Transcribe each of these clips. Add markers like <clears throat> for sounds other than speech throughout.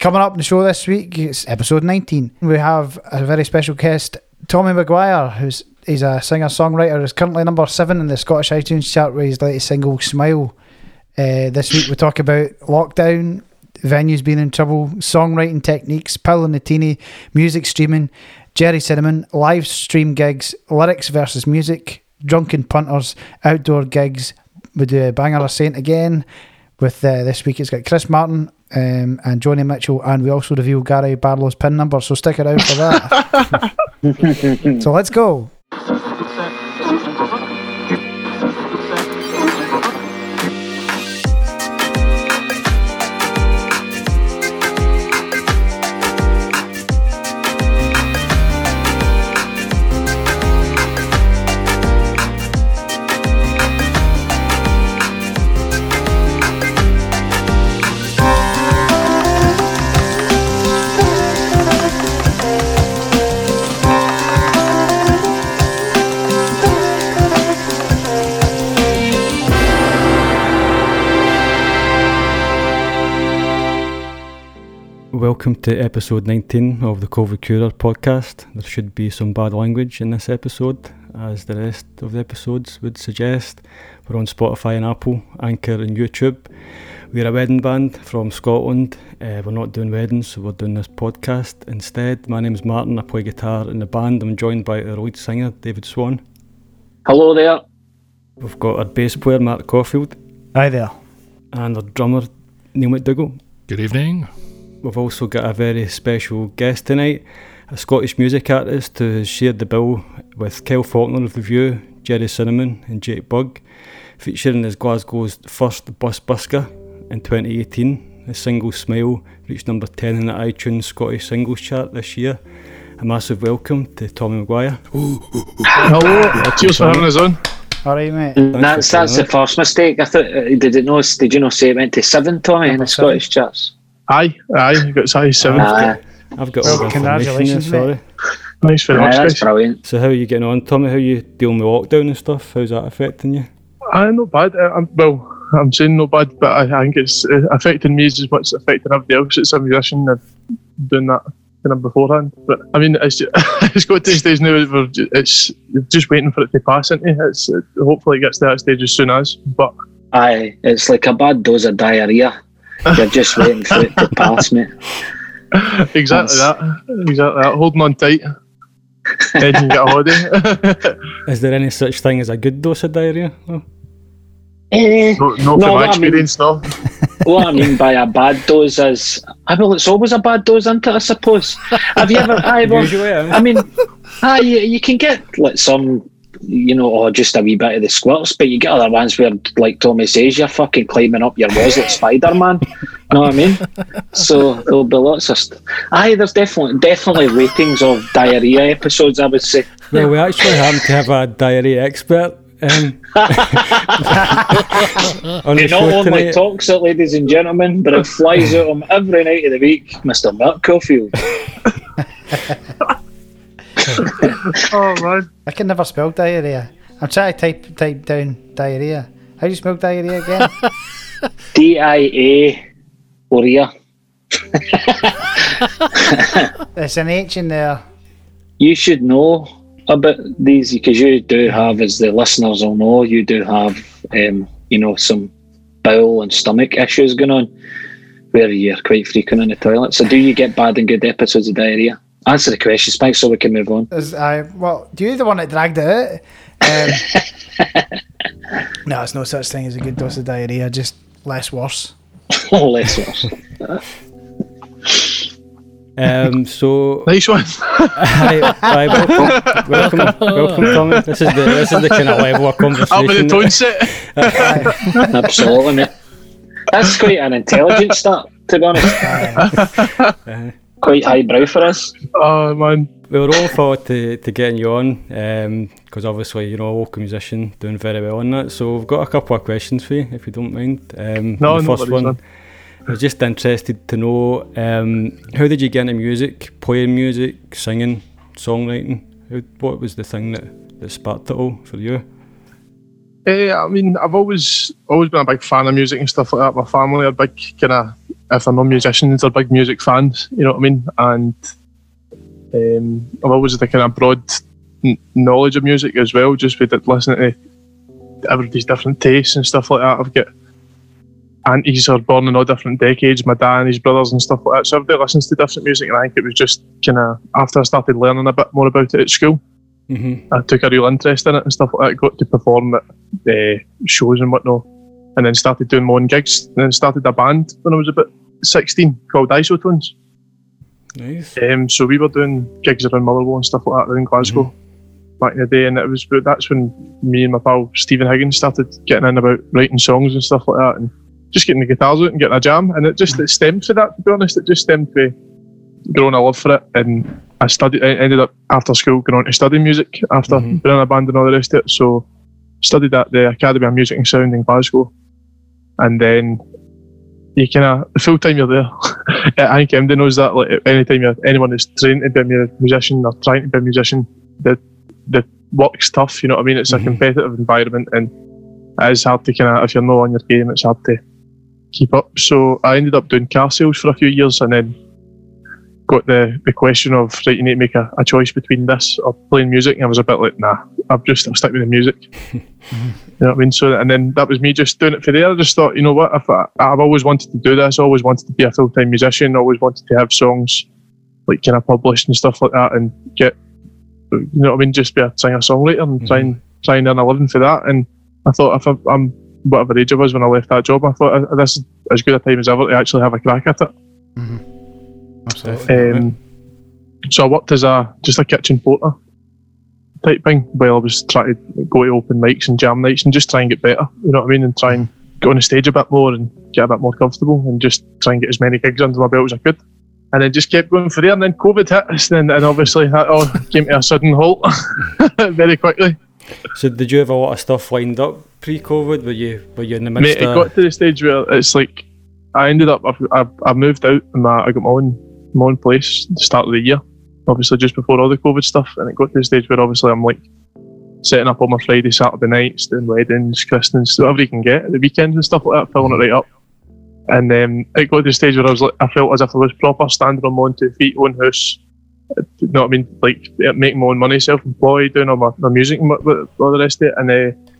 Coming up in the show this week, it's episode 19. We have a very special guest, Tommy Maguire, who's he's a singer songwriter. Is currently number seven in the Scottish iTunes chart with his latest single "Smile." Uh, this week we talk about lockdown, venues being in trouble, songwriting techniques, Paolo Nutini, music streaming, Gerry Cinnamon, live stream gigs, lyrics versus music, drunken punters, outdoor gigs. We do a banger of Saint again. With uh, this week, it's got Chris Martin um, and Joni Mitchell, and we also reveal Gary Barlow's pin number. So stick around for that. <laughs> <laughs> so let's go. Welcome to episode 19 of the COVID Curer podcast. There should be some bad language in this episode, as the rest of the episodes would suggest. We're on Spotify and Apple, Anchor and YouTube. We're a wedding band from Scotland. Uh, we're not doing weddings, so we're doing this podcast instead. My name's Martin, I play guitar in the band. I'm joined by our lead singer, David Swan. Hello there. We've got our bass player, Mark Caulfield, Hi there. and our drummer, Neil McDougall. Good evening. We've also got a very special guest tonight, a Scottish music artist who has shared the bill with Kyle Falconer of The View, Gerry Cinnamon, and Jake Bugg, featuring as Glasgow's first bus busker in 2018. The single Smile reached number 10 in the iTunes Scottish singles chart this year. A massive welcome to Tommy Maguire. Hello. Cheers for having us on. All right, mate. that's for that's the first mistake. I thought. uh, Did it know? Did you know? Say it went to seven, Tommy, in Number the Scottish charts. Aye, aye, you got size seven. Uh, I've got Well, all the congratulations, mate. sorry. nice very aye, much, that's guys. brilliant. So how are you getting on, Tommy? How are you dealing with lockdown and stuff? How's that affecting you? Aye, not bad. Uh, I'm, well, I'm saying not bad, but I, I think it's uh, affecting me as much as affecting everybody else. It's a musician and doing that kind of beforehand. But I mean, it's just, <laughs> it's got to stage now. Where it's just waiting for it to pass into. It's it, hopefully it gets to that stage as soon as. But Aye, it's like a bad dose of diarrhea. You're just waiting for it to pass, mate. exactly That's- that. Exactly that. Holding on tight. then you get a holiday. <laughs> Is there any such thing as a good dose of diarrhea? Eh, no, no, No, from my what I mean- experience, no. <laughs> what I mean by a bad dose is, I well, it's always a bad dose, isn't it? I suppose. Have you ever? Aye, <laughs> well, Usually, I I mean, aye, you, you can get like some, you know, or just a wee bit of the squirts, but you get other ones where, like Tommy says, you're fucking climbing up your walls like <laughs> Spider Man. You know what I mean? So there'll be lots of. St- aye, there's definitely definitely ratings of diarrhea episodes. I would say. Yeah, we actually happen to have a diarrhea expert um, <laughs> on He the not show only tonight. talks it, ladies and gentlemen, but it flies out him every night of the week, Mr. Mark Caulfield. <laughs> <laughs> Oh man. I can never spell diarrhea. I'm trying to type type down diarrhea. How do you spell diarrhea again? <laughs> D I A Oria. <laughs> There's an H in there. You should know about these because you do have, as the listeners will know, you do have, um, you know, some bowel and stomach issues going on where you're quite frequent in the toilet. So, do you get bad and good episodes of diarrhea? Answer the question, Spike, so we can move on. Is I well, do you the one that dragged it out? Um, <laughs> no, there's no such thing as a good dose of diarrhea. Just less worse. <laughs> Oh, less worse. Um, so, Nice one. hi, hi, welcome, welcome, <laughs> welcome, Tommy. This is the this is the kind of level of Up with the conversation. tone set. Absolutely, mate. That's quite an intelligent start, to be honest. Uh, Quite highbrow for us. Oh man. we were all forward to, to getting you on um, because obviously you know a local musician doing very well on that. So we've got a couple of questions for you, if you don't mind. Um, No, the first worries, one. man. I was just interested to know um, how did you get into music, playing music, singing, songwriting? How, what was the thing that, that sparked it all for you? Eh, I mean, I've always always been a big fan of music and stuff like that. My family are big kind of if they're not musicians, they're big music fans. You know what I mean? And um, I've always had a kind of broad n- knowledge of music as well, just with it, listening to everybody's different tastes and stuff like that. I've got aunties who are born in all different decades, my dad and his brothers and stuff like that. So everybody listens to different music, and I think it was just kind of after I started learning a bit more about it at school, Mm-hmm. I took a real interest in it and stuff like that. Got to perform at uh, shows and whatnot, and then started doing my own gigs. And then started a band when I was about 16 called Isotones. Nice. Um, so we were doing gigs around Motherwell and stuff like that around Glasgow back in the day, and it was that's when me and my pal Stephen Higgins started getting in about writing songs and stuff like that, and just getting the guitars out and getting a jam. And it just it stemmed for that. To be honest, it just stemmed for growing a love for it. And I studied. I ended up after school going on to study music after Mhm. being in a band and all the rest of it. So studied at the Academy of Music and Sound in Glasgow, and then you kind of the full time you're there. <laughs> I think MD knows that. Like anytime you're anyone is trained to be a musician or trying to be a musician, the the work's tough. You know what I mean? It's Mhm. a competitive environment, and it is hard to kind of if you're not on your game, it's hard to keep up. So I ended up doing car sales for a few years, and then got the, the question of right, you need to make a, a choice between this or playing music. And I was a bit like, nah, I've just I'll stick with the music. <laughs> You know what I mean? So and then that was me just doing it for there. I just thought, you know what? If I, I've always wanted to do this. Always wanted to be a full time musician. Always wanted to have songs like kind of published and stuff like that, and get you know what I mean? Just be a singer songwriter and try and try and earn a living for that. And I thought if I, I'm whatever age I was when I left that job, I thought uh, this is as good a time as ever to actually have a crack at it. Absolutely. Um, so I worked as a just a kitchen porter type thing while I was trying to go to open mics and jam nights and just try and get better. You know what I mean? And try and get on the stage a bit more and get a bit more comfortable and just try and get as many gigs under my belt as I could. And then just kept going for there. And then COVID hit us, and, and obviously that all <laughs> came to a sudden halt <laughs> very quickly. So did you have a lot of stuff lined up pre-COVID? Were you were you in the Mate, midst it got to the stage where it's like I ended up I, I, I moved out and my, I got my own my own place the start of the year, obviously just before all the COVID stuff, and it got to the stage where obviously I'm like setting up all my Friday, Saturday nights, doing weddings, christenings, whatever you can get the weekends and stuff like that, filling it right up. And um, it got to the stage where I was like, I felt as if I was proper standing on my own two feet, own house. You know what I mean? Like making my own money, self-employed, doing all my, my music and all the rest of it, and uh,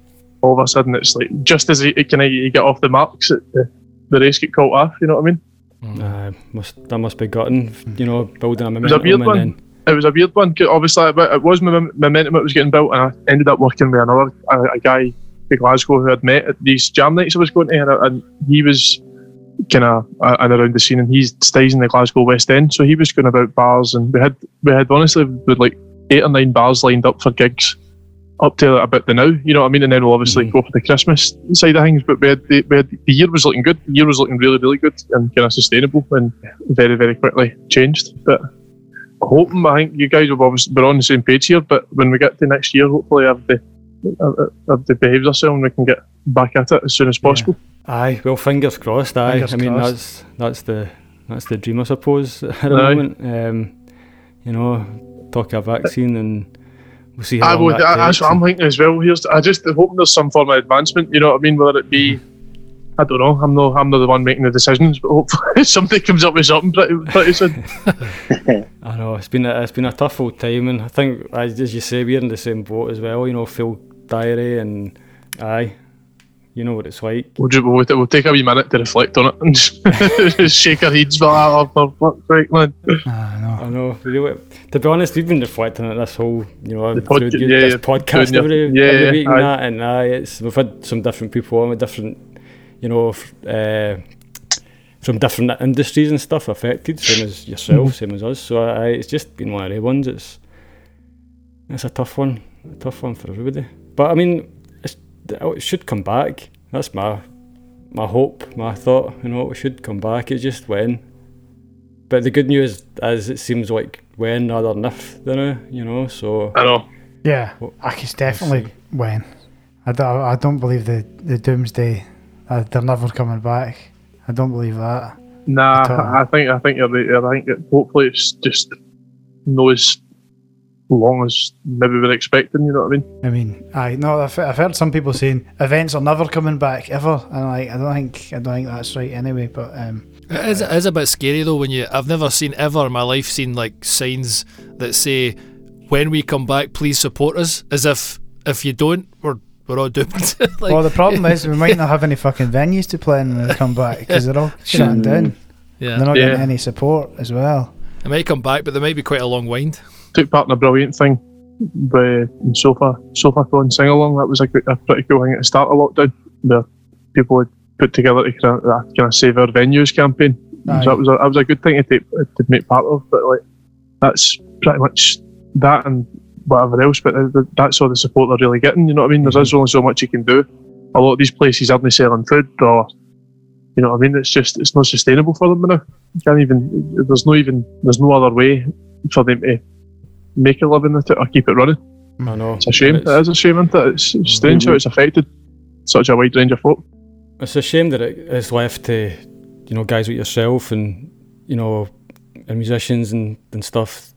all of a sudden it's like just as kind of you get off the marks, it, the, the race get caught off. You know what I mean? Uh, must that must be gutting, you know, building a momentum. It was a momentum weird and one. then It was a weird one. 'cause Obviously, it it was my momentum that was getting built, and I ended up working with another a, a guy in Glasgow who I'd met at these jam nights I was going to, and, and he was kind of uh, and around the scene, and he stays in the Glasgow West End, so he was going about bars, and we had we had honestly with like eight or nine bars lined up for gigs up to about the now, you know what I mean? And then we'll obviously Mhm. go for the Christmas side of things. But we had, the, we had the year was looking good. The year was looking really, really good and kind of sustainable, and very, very quickly changed. But I'm hoping, I think you guys have obviously been on the same page here. But when we get to next year, hopefully, have the have, have the behaved ourselves and we can get back at it as soon as possible. Aye, well, fingers crossed. Aye, Fingers I mean crossed. that's that's the that's the dream, I suppose, <laughs> at the Aye. moment. Um, you know, talk a vaccine and we'll see how er I would. I, that's what I'm thinking as well. Here's, I just hope there's some form of advancement. You know what I mean? Whether it be, I don't know. I'm no, I'm not the one making the decisions, but hopefully <laughs> somebody comes up with something pretty, pretty soon. <laughs> I know it's been a, it's been a tough old time, and I think as, as you say, we're in the same boat as well. You know, full diary and aye, you know what it's like. We'll, just, we'll, we'll take a wee minute to reflect on it and <laughs> shake our heads. But oh, for fuck's sake, man. Ah, no. I know. Really, to be honest, we've been reflecting on this whole, you know, The pod- through yeah, this yeah, podcast doing your- every, yeah, every week aye. and that, and aye, it's we've had some different people on with different, you know, uh, from different industries and stuff affected, same as yourself, same as us. So aye, it's just been one of the ones. It's it's a tough one, a tough one for everybody. But I mean, it's, it should come back. That's my my hope, my thought. You know, it should come back. It's just when. But the good news is, it seems like when rather than if, you know. You know, so I know. Yeah, Well, I it's definitely when. I don't, I don't believe the, the doomsday. Uh, they're never coming back. I don't believe that. Nah, I think I think you're right. I think it, hopefully it's just no as long as maybe we're expecting. You know what I mean? I mean, I no, I've, I've heard some people saying events are never coming back ever, and like I don't think I don't think that's right anyway. But um, It is, it is a bit scary though when you. I've never seen ever in my life seen like signs that say, "When we come back, please support us." As if if you don't, we're we're all doomed. <laughs> like, well, the problem is we might <laughs> not have any fucking venues to play in when we come back because they're all shutting down. yeah, They're not Yeah. getting any support as well. they might come back, but they might be quite a long wind. Took part in a brilliant thing with in Sofa Sofathon sing along. That was a, a pretty cool thing at the start of lockdown where people had put together to kind of, uh, kind of save our venues campaign. Aye. So that was a, that was a good thing to take to make part of. But like that's pretty much that and whatever else. But th- that's all the support they're really getting. You know what I mean? There's Mm-hmm. only so much you can do. A lot of these places aren't selling food or. You know what I mean? It's just it's not sustainable for them now. You can't even. There's no even. There's no other way for them to make a living at it or keep it running. I know. It's a shame. It's, It is a shame, isn't it? It's strange how it's affected such a wide range of folk. it's a shame that it is left to, you know, guys like yourself and, you know, and musicians and, and stuff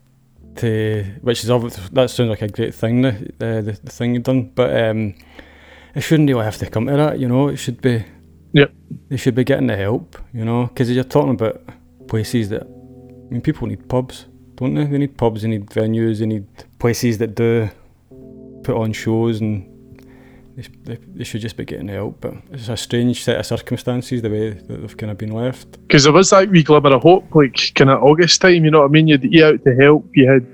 to, which is obviously, that sounds like a great thing, the, the, the, the thing you've done, but um, it shouldn't really have to come to that, you know, it should be, Yep. they should be getting the help, you know, because you're talking about places that, I mean, people need pubs, don't they? They need pubs, they need venues, they need places that do put on shows and they, they, they should just be getting help. But it's a strange set of circumstances the way that they've kind of been left. Because there was that wee glimmer of hope, like kind of August time, you know what I mean? You'd eat out to help, you had,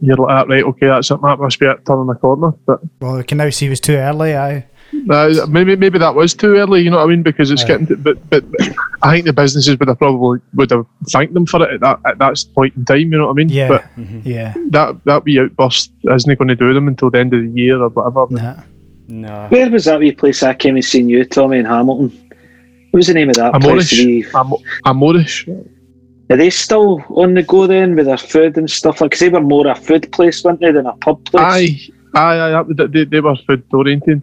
you're like, "Ah, right, okay, that's it, that must be it, turning the corner. But Well, we can now see it was too early. I uh, maybe maybe that was too early, you know what I mean? Because it's Aye. getting, to, but, but I think the businesses would have probably would have thanked them for it at that at that point in time, you know what I mean? yeah, But yeah, that that wee outburst isn't going to do them until the end of the year or whatever. nah. Nah. Where was that wee place I came and seen you, Tommy, in Hamilton? What was the name of that place? Amorish. Wee- I'm, I'm Moorish. Are they still on the go then with their food and stuff? Like, 'cause they were more a food place, weren't they, than a pub place? Aye, aye, aye. They, they were food oriented,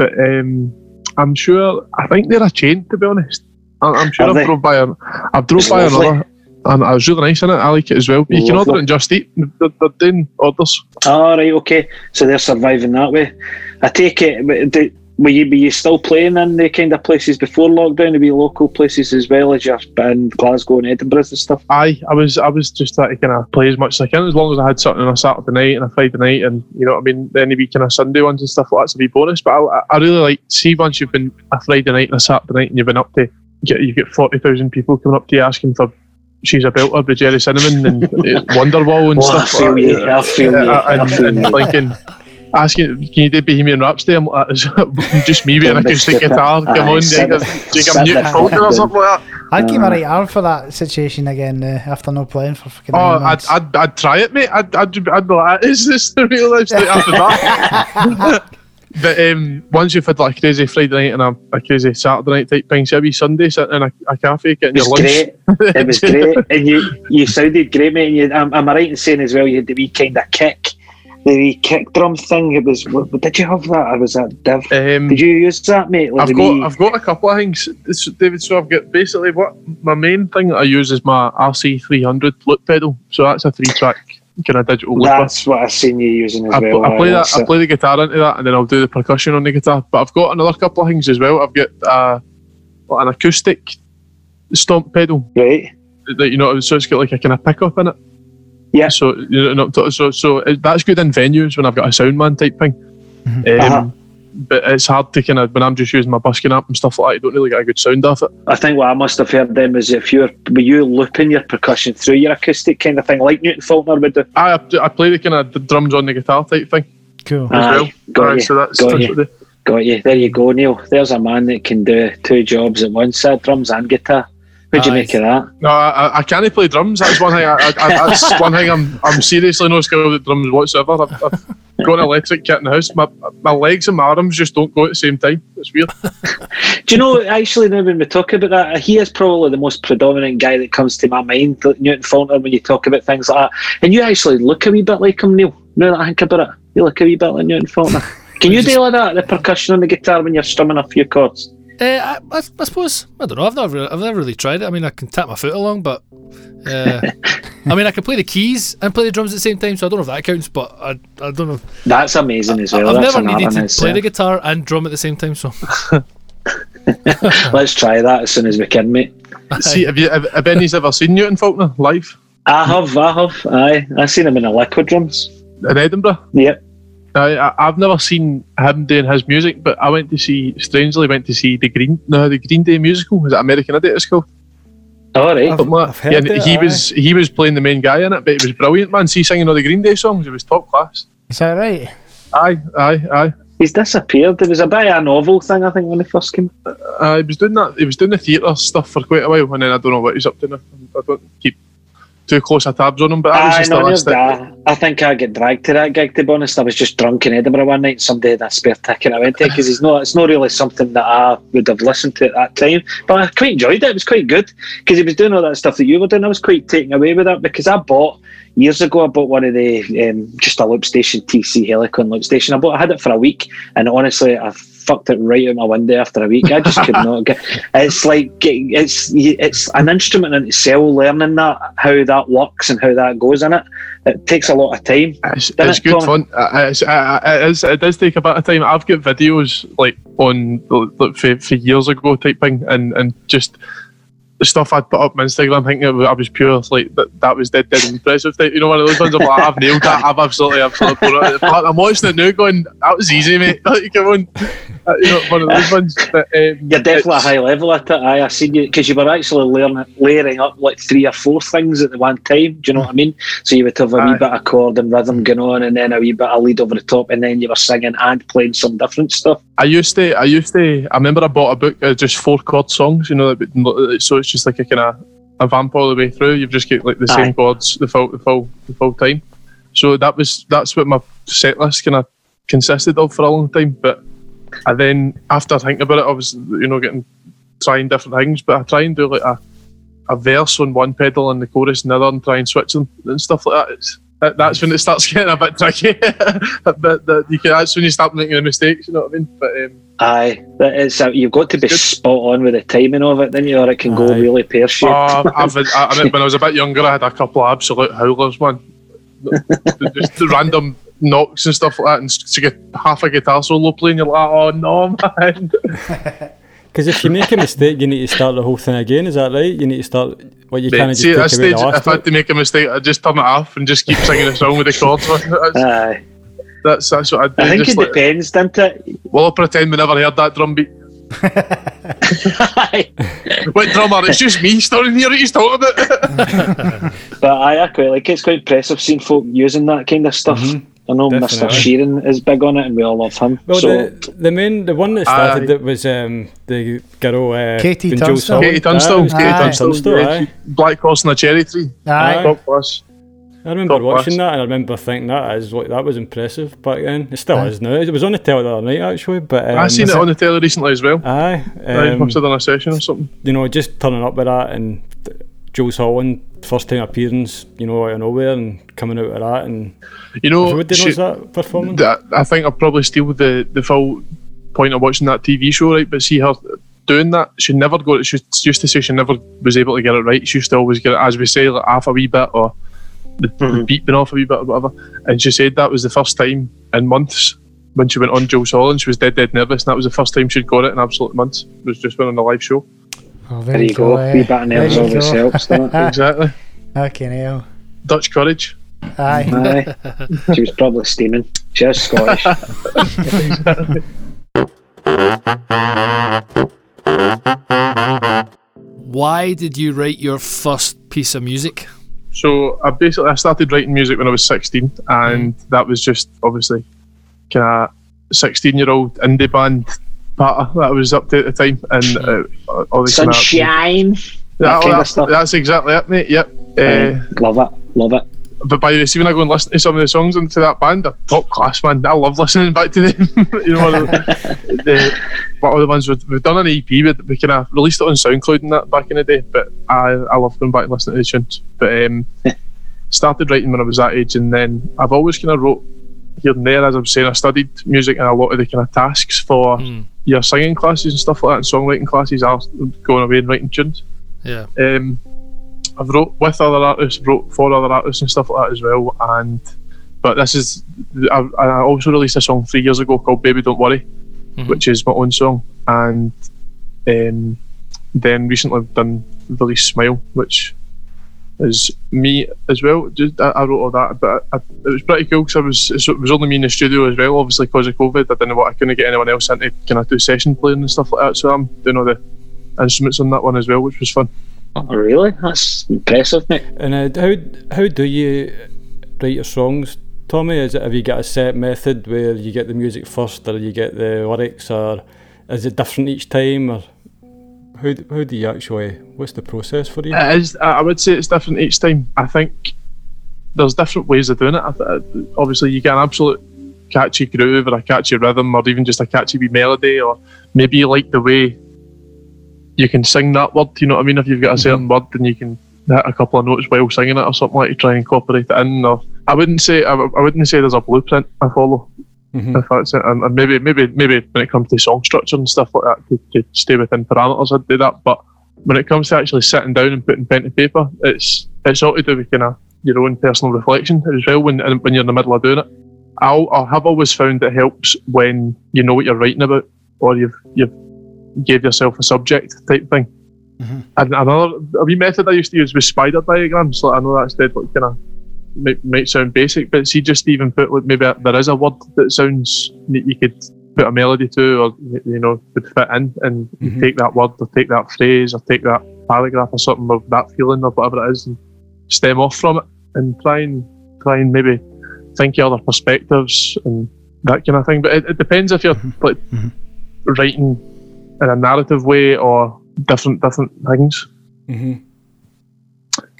but um, I'm sure. I think they're a chain, to be honest. I- I'm sure Are I've they? drove by. An, I've drove It's by lovely. another, and I was really nice in it. I like it as well. You can order it and just eat. They're, they're doing orders. Ah, right, okay. So they're surviving that way. I take it. but do- Were you, were you still playing in the kind of places before lockdown? To be local places as well as you're in Glasgow and Edinburgh and stuff. Aye, I was. I was just trying to kind of play as much as I can, as long as I had something on a Saturday night and a Friday night, and you know what I mean. Any week kind of Sunday ones and stuff like that's a wee bonus. But I, I really like see once you've been a Friday night and a Saturday night, and you've been up to get you get forty thousand people coming up to you asking for. She's a belter with Gerry Cinnamon and uh, <laughs> Wonderwall and Oh, I stuff. feel like you, that. I feel you, I and, feel and you. Thinking, asking, can you do Bohemian Rhapsody? I'm like, "Is <laughs> it just me with an Don't acoustic guitar. Come on, sit do you the- do you sit give the Newton fuck or something like that? I'd give my right arm for that situation again uh, after no playing for fucking. Oh, nine I'd. I'd, I'd try it, mate. I'd, I'd, I'd be like, <laughs> is this the real life straight after that? <laughs> but um, once you've had like a crazy Friday night and a, a crazy Saturday night type thing, so every Sunday sitting in a, a cafe getting It was your lunch. great. It was great, and you you sounded great, mate. And you, am, am I right in saying as well you had the wee kind of kick, the kick drum thing? It was. Did you have that? Or was that Div? Um, Did you use that, mate? Like I've got I've got a couple of things, This- David. So I've got basically what my main thing that I use is my RC three hundred loop pedal. So that's a three track kind of digital looper. That's what I've seen you using as I, well. I play that. I play the guitar into that, and then I'll do the percussion on the guitar. But I've got another couple of things as well. I've got uh, an acoustic stomp pedal Right. that you know, so it's got like a kind of pickup in it. Yeah. So you know, so so that's good in venues when I've got a sound man type thing. Um, Uh-huh. But it's hard to kind of when I'm just using my busking amp and stuff like that. You don't really get a good sound off it. I think what I must have heard then is if you're were you looping your percussion through your acoustic kind of thing, like Newton Faulkner would do. I I play the kind of the drums on the guitar type thing cool. as Aye, well. got you, so that's, got that's you. Got you. There you go, Neil. There's a man that can do two jobs at once, uh, drums and guitar. What'd you make of that? No, I, I- I can't play drums. That's one thing. I, I, I, that's <laughs> one thing. I'm I'm seriously no skill at drums whatsoever. I've, I've got an electric kit in the house. My my legs and my arms just don't go at the same time. It's weird. <laughs> Do you know, actually, now when we talk about that, he is probably the most predominant guy that comes to my mind, Newton Faulkner, when you talk about things like that. And you actually look a wee bit like him, Neil. Now that I think about it, you look a wee bit like Newton Faulkner. Can you deal with that, the percussion on the guitar when you're strumming a few chords? Uh, I, I, I suppose I don't know. I've never, I've never really tried it. I mean, I can tap my foot along, but uh, <laughs> I mean, I can play the keys and play the drums at the same time. So I don't know if that counts, but I, I don't know. That's amazing as well. I've That's never needed art in to play the guitar and drum at the same time. So <laughs> <laughs> Let's try that as soon as we can, mate. See, have you have, have any's ever seen Newton Faulkner live I have, I have. Aye, I seen him in the Liquid Rooms. in Edinburgh? Yep. I, I, I've never seen him doing his music, but I went to see, strangely, went to see the Green, no, the Green Day musical. Was it American Idiot? It's called. All right. Something like I've heard Yeah, it, he aye. was he was playing the main guy in it, but it was brilliant, man. See singing all the Green Day songs, it was top class. Is that right? Aye, aye, aye. He's disappeared. There was a bit of a novel thing, I think, when he first came. Uh, he was doing that. He was doing the theatre stuff for quite a while, and then I don't know what he's up to now. I don't keep too close of tabs on him, but that was just no, the there's last that. I think I get dragged to that gig. To be honest, I was just drunk in Edinburgh one night. and Somebody had a spare ticket. I went to because it's not. It's not really something that I would have listened to at that time. But I quite enjoyed it. It was quite good because he was doing all that stuff that you were doing. I was quite taken away with that because I bought years ago. I bought one of the um, just a loop station TC Helicon loop station. I bought. I had it for a week, and honestly, I fucked it right out my window after a week. I just could not get. It's like it's it's an instrument in itself. Learning that how that works and how that goes in it. It takes a lot of time. It's, it's it, good Colin? fun. Uh, It's, uh, it, is, it does take a bit of time. I've got videos like on like, for, for years ago type thing, and, and just the stuff I'd put up on Instagram thinking it I was pure like that, that was dead dead impressive. Type. You know, one of those ones. I'm like, I've nailed that. I've absolutely absolutely. <laughs> I'm watching it now, going, that was easy, mate. <laughs> Like, come on, Uh, one of those <laughs> ones. But, um, You're definitely a high level at it. Aye, I seen you because you were actually learning, layering up like three or four things at the one time. Do you know what I mean? So you would have a wee bit of chord and rhythm going on, and then a wee bit of lead over the top, and then you were singing and playing some different stuff. I used to, I used to, I remember I bought a book, uh, just four chord songs, you know, so it's just like a kind of a vamp all the way through. You've just got like the Aye. same chords the full, the full, the full time. So that was, that's what my set list kind of consisted of for a long time. But I then, after thinking about it, I was, you know, getting, trying different things, but I try and do like a, a verse on one pedal and the chorus on the other and try and switch them and stuff like that. It's, that, that's when it starts <laughs> getting a bit tricky. <laughs> but that, you can, that's when you start making the mistakes, you know what I mean? But um, Aye, that is. Uh, you've got to be Good. spot on with the timing of it, then you, or it can go really pear shaped. Uh, <laughs> I've, I, I mean, when I was a bit younger, I had a couple of absolute howlers, man. Just random knocks and stuff like that, and to get half a guitar solo playing, you're like, oh no, <laughs> man. <laughs> Because if you make a mistake, you need to start the whole thing again. Is that right? You need to start. Well, you can't Mate, just see, at take that away stage, the if I had to make a mistake, I'd just turn it off and just keep singing the song with the chords. <laughs> That's, Aye, that's, that's what I'd do. I think just it like, depends, doesn't it? well, I'll pretend we never heard that drum beat. Aye. What drummer? It's just me standing here that he's talking about. But aye, I quite like it. It's quite impressive seeing folk using that kind of stuff. Mm-hmm. I know Mr. Definitely. Sheeran is big on it, and we all love him. Well, so the, the main, the one that started Aye. it was um, the girl uh, Katie when Jules Tunstall. KT Tunstall. KT Tunstall. Tunstall, yeah, aye. she- Black Horse and a Cherry Tree. Aye. Top class. I remember Top watching class. that and I remember thinking that is like that was impressive back then. It still Aye. is now. It was on the telly the other night actually, but um, I seen it on the telly recently as well. Aye, I um, must have done a session or something. you know, just turning up with that and th- Jools Holland first time appearance, you know, out of nowhere and coming out of that and You know, everybody she- knows that performance. I think I'll probably steal the, the full point of watching that TV show, right? But see her doing that, she never got it. She used to say she never was able to get it right. She used to always get it, as we say, like half a wee bit or the, the Mhm. beat been off a wee bit or whatever. And she said that was the first time in months when she went on Jools Holland. She was dead, dead nervous, and that was the first time she'd got it in absolute months. It was just went on a live show. Oh, there you go. Eh? Wee bit of nerves There you always helps, doesn't it? <laughs> exactly. Fucking hell. Dutch courage. Aye. Aye. <laughs> She was probably steaming. She's Scottish. <laughs> Why did you write your first piece of music? So I basically I started writing music when I was 16, and mm. that was just obviously kind of 16 year old indie band part that I was up to at the time, and uh, all the kinda- Sunshine. Yeah, that kind of that's, stuff. that's exactly it, mate. Yep. Uh, Aye. love it. Love it. but by the way, see when I go and listen to some of the songs into that band, they're top class, man. I love listening back to them. <laughs> you know, the, <laughs> the, what are the ones we've, we've done an EP, we, we kind of released it on SoundCloud and that back in the day. But I, I love going back and listening to the tunes. But um, <laughs> started writing when I was that age, and then I've always kind of wrote here and there. As I'm saying, I studied music and a lot of the kind of tasks for Hmm. Your singing classes and stuff like that, and songwriting classes are going away and writing tunes. Yeah. Um, I've wrote with other artists, wrote for other artists and stuff like that as well. And but this is I, I also released a song three years ago called "Baby Don't Worry," Mhm. which is my own song. And um, then recently I've done release Smile, which is me as well. Just, I, I wrote all that, but I, it was pretty cool because I was it was only me in the studio as well. Obviously, because of COVID, I didn't know what I couldn't get anyone else in to kind of do session playing and stuff like that. So I'm doing all the instruments on that one as well, which was fun. Oh, really? That's impressive, mate. And uh, how how do you write your songs, Tommy? Is it have you got a set method where you get the music first, or you get the lyrics, or is it different each time, or how how do you actually? What's the process for you? It is. I would say it's different each time. I think there's different ways of doing it. Obviously, you get an absolute catchy groove or a catchy rhythm, or even just a catchy wee melody, or maybe you like the way you can sing that word. You know what I mean? If you've got a mm-hmm. certain word, then you can hit a couple of notes while singing it, or something like to try and incorporate it in. Or I wouldn't say I, I wouldn't say there's a blueprint I follow. Mhm. If that's it, and, and maybe maybe maybe when it comes to song structure and stuff like that, to, to stay within parameters, I'd do that. But when it comes to actually sitting down and putting pen to paper, it's it's all to do with kind of your own personal reflection as well. When when you're in the middle of doing it, I'll, I have always found it helps when you know what you're writing about, or you've you've gave yourself a subject type thing. Mhm. And another a wee method I used to use was spider diagrams. Like I know that's dead, like kind of might, might sound basic, but see, just even put like maybe there is a word that sounds that you could put a melody to, or you know, would fit in, and you Mhm. take that word or take that phrase or take that paragraph or something of that feeling or whatever it is, and stem off from it, and try and try and maybe think of other perspectives and that kind of thing. But it, it depends if you're like Mhm. writing in a narrative way or different different things. hmm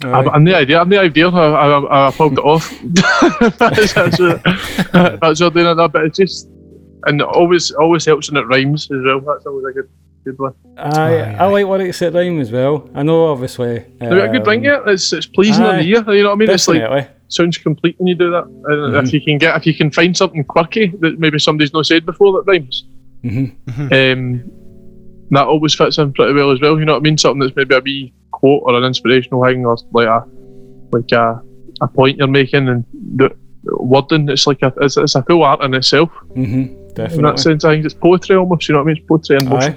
I'm, I'm the idea. I'm the idea. I, I, I pulled it off. that's, that's, what, that's what doing that. But it's just and it always always helps when it rhymes as well. That's always a good good one. I Aye, øh, er er er I aye. like lyrics that rhyme as well. I know, obviously. Have you got a good um, ring yet? It's it's pleasing on aye. the ear. You øh, know what I mean? It's like Definitely. sounds complete when you do that. And Mhm. if you can get if you can find something quirky that maybe somebody's not said before that rhymes, Mhm. um, that always fits in pretty well as well. You know what I mean? Something that's maybe a wee quote or an inspirational thing or like a like a, a point you're making and the wording. It's like a it's, it's a full art in itself. Mhm. In that Definitely. sense, I think it's poetry almost. You know what I mean? It's poetry and motion.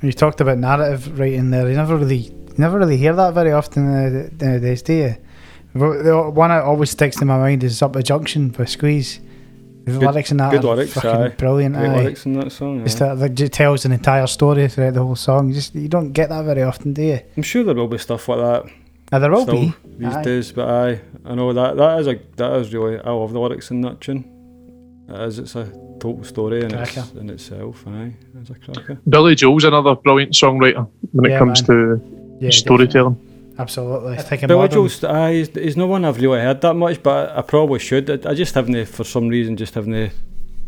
You talked about narrative writing there. You never really, you never really hear that very often uh, nowadays, do you? The one that always sticks in my mind is "Up the Junction" by Squeeze. The Good- lyrics in that good are lyrics, fucking aye. brilliant. Great aye. lyrics in that song. Just aye. that, like, it tells an entire story throughout the whole song. You just you don't get that very often, do you? I'm sure there will be stuff like that Now, there will be. these aye. days, but I I know that that is a that is really I love the lyrics in that tune. It is. It's a total story in, its, in itself. Aye, it's a cracker. Billy Joel's another brilliant songwriter when it Yeah, comes to Yeah, storytelling. definitely. Absolutely. I think Billy modern- Joel's, aye, he's, he's no one I've really heard that much, but I probably should. I, I just haven't, for some reason, just haven't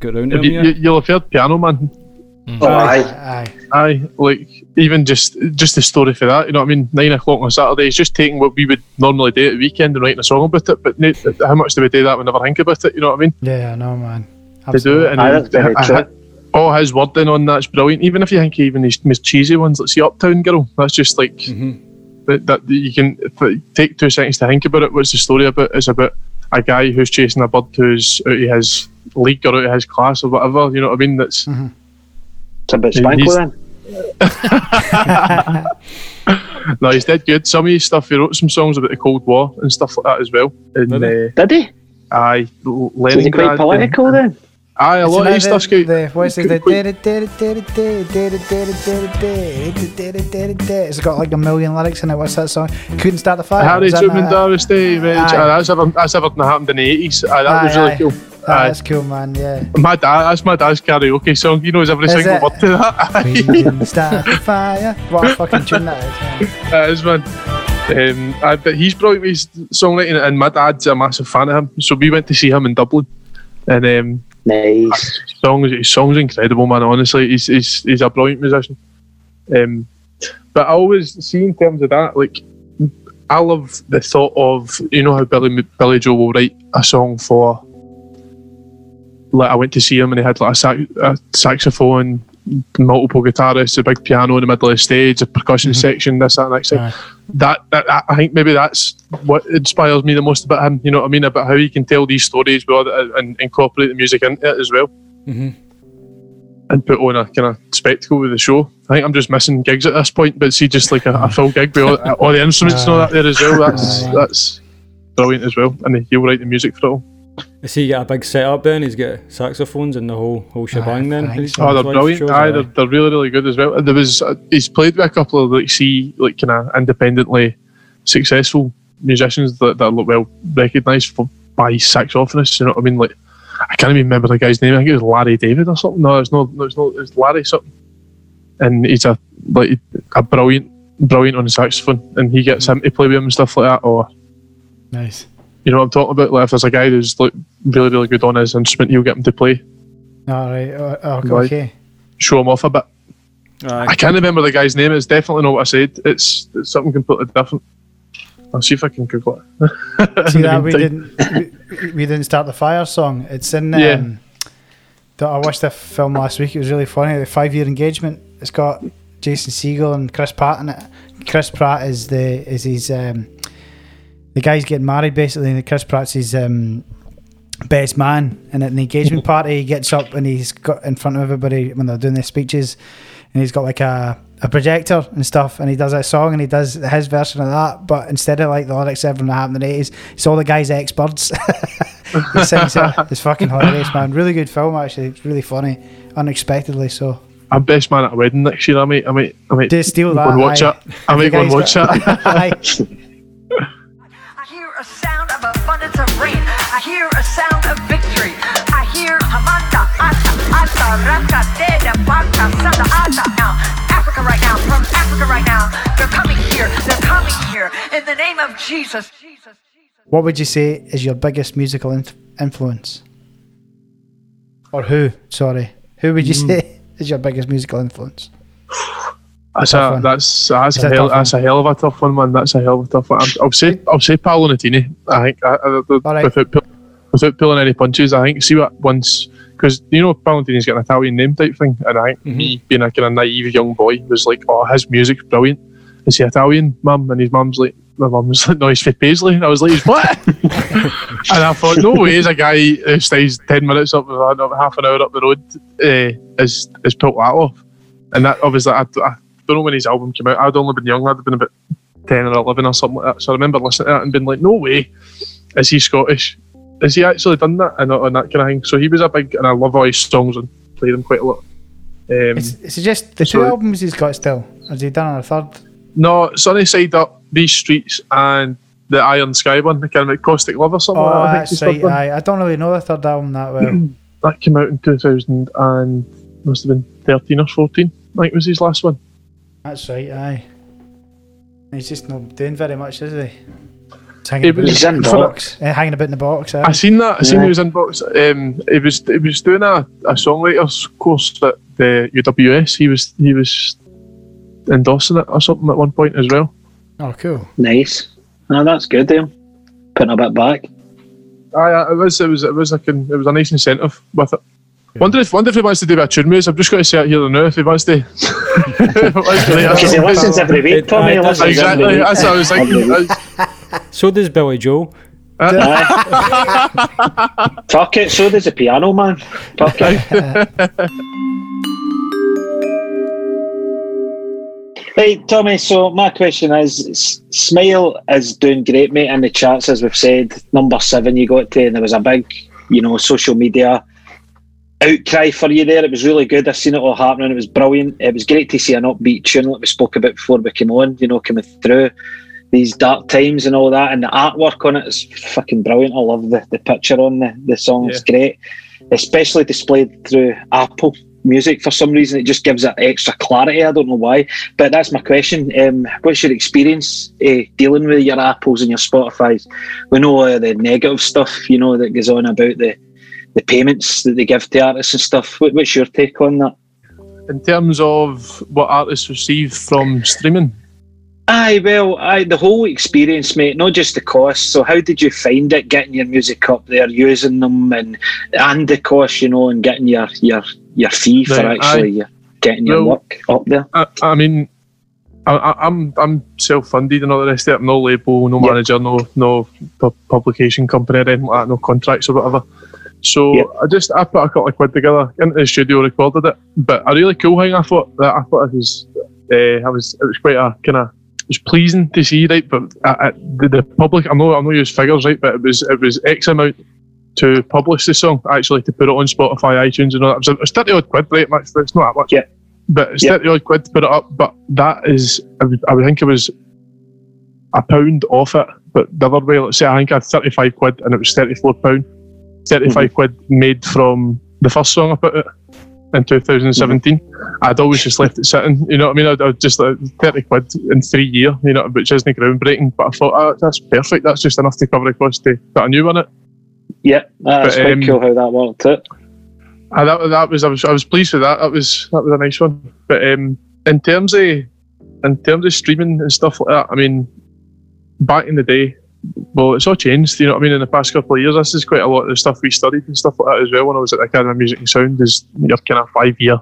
got around to Have him you, yet. you, you'll have heard Piano Man. Oh, Aye. aye. Aye. Aye, like even just just the story for that. You know what I mean? Nine o'clock on a Saturday. It's just taking what we would normally do at the weekend and writing a song about it. But na- how much do we do that? We never think about it. You know what I mean? Yeah, I know, man. To do it, and Aye, that's very uh, true. all his wording on that's brilliant. Even if you think even these most cheesy ones, like see Uptown Girl, that's just like Mhm. That, that you can if- take two seconds to think about it. What's the story about? It's about a guy who's chasing a bird who's out of his league or out of his class or whatever. You know what I mean? That's It's a bit He's- then. <laughs> no, he's dead good. Some of his stuff, he wrote some songs about the Cold War and stuff like that as well. And Did he? uh, Did he? aye, Was he quite political and- then? Aye, a lot of his stuff's quite. The, what's it? it's got like a million lyrics in it. What's that song? Couldn't start the fire. Harry Truman Doris Day. That's ever that's that happened in the eighties. Aye, that was really cool. Ah, Aye. that's cool, man. Yeah. My dad, that's my dad's karaoke song. He knows every Is single it? word to that. We can start the fire. What a fucking tune that is. man. That is man. Um, aye, but he's brought me songwriting, and my dad's a massive fan of him. So we went to see him in Dublin, and um, Nice. his songs, his songs incredible, man. Honestly, he's he's, he's a brilliant musician. Um, but I always see in terms of that, like I love the thought of you know how Billy Billy Joe will write a song for. Like I went to see him and he had like a, sax, a saxophone, multiple guitarists, a big piano in the middle of the stage, a percussion section, this that and thing. Aye. That, that that- I think maybe that's what inspires me the most about him. You know what I mean about how he can tell these stories well and incorporate the music into it as well. Mhm. and put on a kind of spectacle with the show. I think I'm just missing gigs at this point, but see, just like a, a full gig with all, all the instruments and all that there as well. That's that's brilliant as well, and he'll write the music for it all. Has he got a big setup then? He's got saxophones and the whole whole shebang then. think His- so. Oh, they're brilliant. shows, Aye, aye. they're, they're really, really good as well. There was uh, he's played with a couple of like see like kind of independently successful musicians that, that look well recognised for by saxophonists. You know what I mean? Like I can't even remember the guy's name. I think it was Larry David or something. No, it's not. No, it's not. It's Larry something. And he's a like a brilliant, brilliant on the saxophone, and he gets him to play with him and stuff like that. Or Nice. You know what I'm talking about? Like if there's a guy who's like really, really good on his instrument, you'll get him to play, All right. Oh, oh, okay. show him off a bit. Aye. I can't remember the guy's name. It's definitely not what I said. It's, it's something completely different. I'll see if I can Google it. <laughs> See that we didn't we, we didn't start the fire song. It's in. Um, Yeah. that I watched the film last week. It was really funny. The five year engagement. It's got Jason Segel and Chris Pratt in it. Chris Pratt is the is his um, the guy's getting married basically. And Chris Pratt's his um, best man. And at the engagement <laughs> party, he gets up and he's got in front of everybody when they're doing their speeches, and he's got like a a projector and stuff, and he does a song and he does his version of that, but instead of like the lyrics everyone that happened in the eighties, it's all the guy's ex birds. it. It's fucking hilarious, man. Really good film actually. It's really funny, unexpectedly so. I'm best man at a wedding next year. I might, I might, I might steal go that. and watch aye. it. I might go and watch got- it. <laughs> <laughs> Aye. I hear a sound of abundance of rain. I hear a sound of victory. I hear Hamanda Ata Ata Raka Deda Baka Sada Ata. Now, Africa right now, from Africa right now, they're coming here. They're coming here in the name of Jesus. Jesus. Jesus. What would you say is your biggest musical inf- influence? Or who? Sorry, who would you Hmm. say is your biggest musical influence? That's tough a, that's that's It's a, a hell, tough that's a hell of a tough one, man. That's a hell of a tough one. I'm, I'll say, I'll say Paolo Nutini. I think, I, I, I, right. without pull- without pulling any punches, I think. See what once because you know Paolo Nutini's got an Italian name type thing, and I think me being a kind of naive young boy was like, oh, his music's brilliant. Is he Italian, mum? And his mum's like, my mum was like, no, he's from Paisley. And I was like, he's what? <laughs> and I thought, no way, is a guy who stays ten minutes up, uh, half an hour up the road, uh, is is pulled that off. And that obviously, I, I don't know when his album came out. I'd only been young. I'd have been about ten or eleven or something like that. So I remember listening to that and being like, no way, is he Scottish? Has he actually done that and, and that kind of thing? So he was a big, and I love all his songs and play them quite a lot. Um, Is, is it just the two albums he's got still? Has he done a third? no, Sunny Side Up, These Streets, and the Iron Sky one, the kind of Caustic Love or something. Oh, like that, I that's he's right. Aye. I don't really know the third album that well. <clears throat> That came out in 2000 and must have been 13 or 14. I think was his last one. That's right. Aye. He's just not doing very much, is he? He's hanging He about was- in the box. Eh, hanging about in the box. Aye. I seen that. I seen Yeah. he was in box. Um, he was he was doing a, a songwriters course at the UWS. He was he was endorsing it or something at one point as well. Oh, cool. Nice. No, that's good, then. Putting a bit back. Aye, it was it was it was like an, it was a nice incentive with it. Wonder if wonder if he wants to do a bit of tune moves. I've just got to say it here now. If he wants to, <laughs> Because he listens every week, Tommy. aye, He it does listens exactly. every week. That's what I was thinking. <laughs> So does Billy Joel. <laughs> Aye. Fuck it, so does the piano man. Fuck it. Right, Tommy, so my question is S- Smile is doing great, mate, in the charts, as we've said. Number seven, you got to, and there was a big, you know, social media outcry for you there. It was really good. I seen it all happening. It was brilliant. It was great to see an upbeat tune like we spoke about before we came on, you know, coming through these dark times and all that. And the artwork on it is fucking brilliant. I love the, the picture on the, the song. It's great. Especially displayed through Apple Music for some reason. It just gives it extra clarity. I don't know why. But that's my question. Um, what's your experience uh, dealing with your Apples and your Spotify's? We know uh, the negative stuff, you know, that goes on about the the payments that they give to artists and stuff. What, what's your take on that? in terms of what artists receive from streaming. Aye, well, aye, the whole experience, mate, not just the cost. So, how did you find it getting your music up there, using them, and and the cost, you know, and getting your your your fee for Right, actually your, getting your work up there? I, I mean, I, I, I'm I'm self-funded and all the rest of it. No label, no Yep. manager, no no pu- publication company or anything like that, no contracts or whatever. So Yep. I just I put a couple of quid together into the studio, recorded it. But a really cool thing I thought that I thought it was uh, I was it was quite a kind of it was pleasing to see, right? But uh, uh, the, the public, I know I know use figures, right? But it was it was X amount to publish the song, actually to put it on Spotify, iTunes, and all that. It was, thirty odd quid, right? It's not that much. Yeah. But it's Yeah. thirty odd quid to put it up. But that is, I would, I would think it was a pound off it. But the other way, let's say I think I had thirty five quid, and it was thirty four pound. 35 quid made from the first song I put it in 2017. I'd always just left it sitting, you know what I mean? I'd, I'd just like 30 quid in three year, you know, which isn't groundbreaking. But I thought, oh, that's perfect. That's just enough to cover the cost to put a new one in it. Yeah, that's But, um, cool how that worked out. And that, that was I was I was pleased with that. That was that was a nice one. But um, in terms of in terms of streaming and stuff like that, I mean, back in the day, well, it's all changed. You know what I mean? In the past couple of years, this is quite a lot of the stuff we studied and stuff like that as well. When I was at the Academy of Music and Sound, is your kind of five year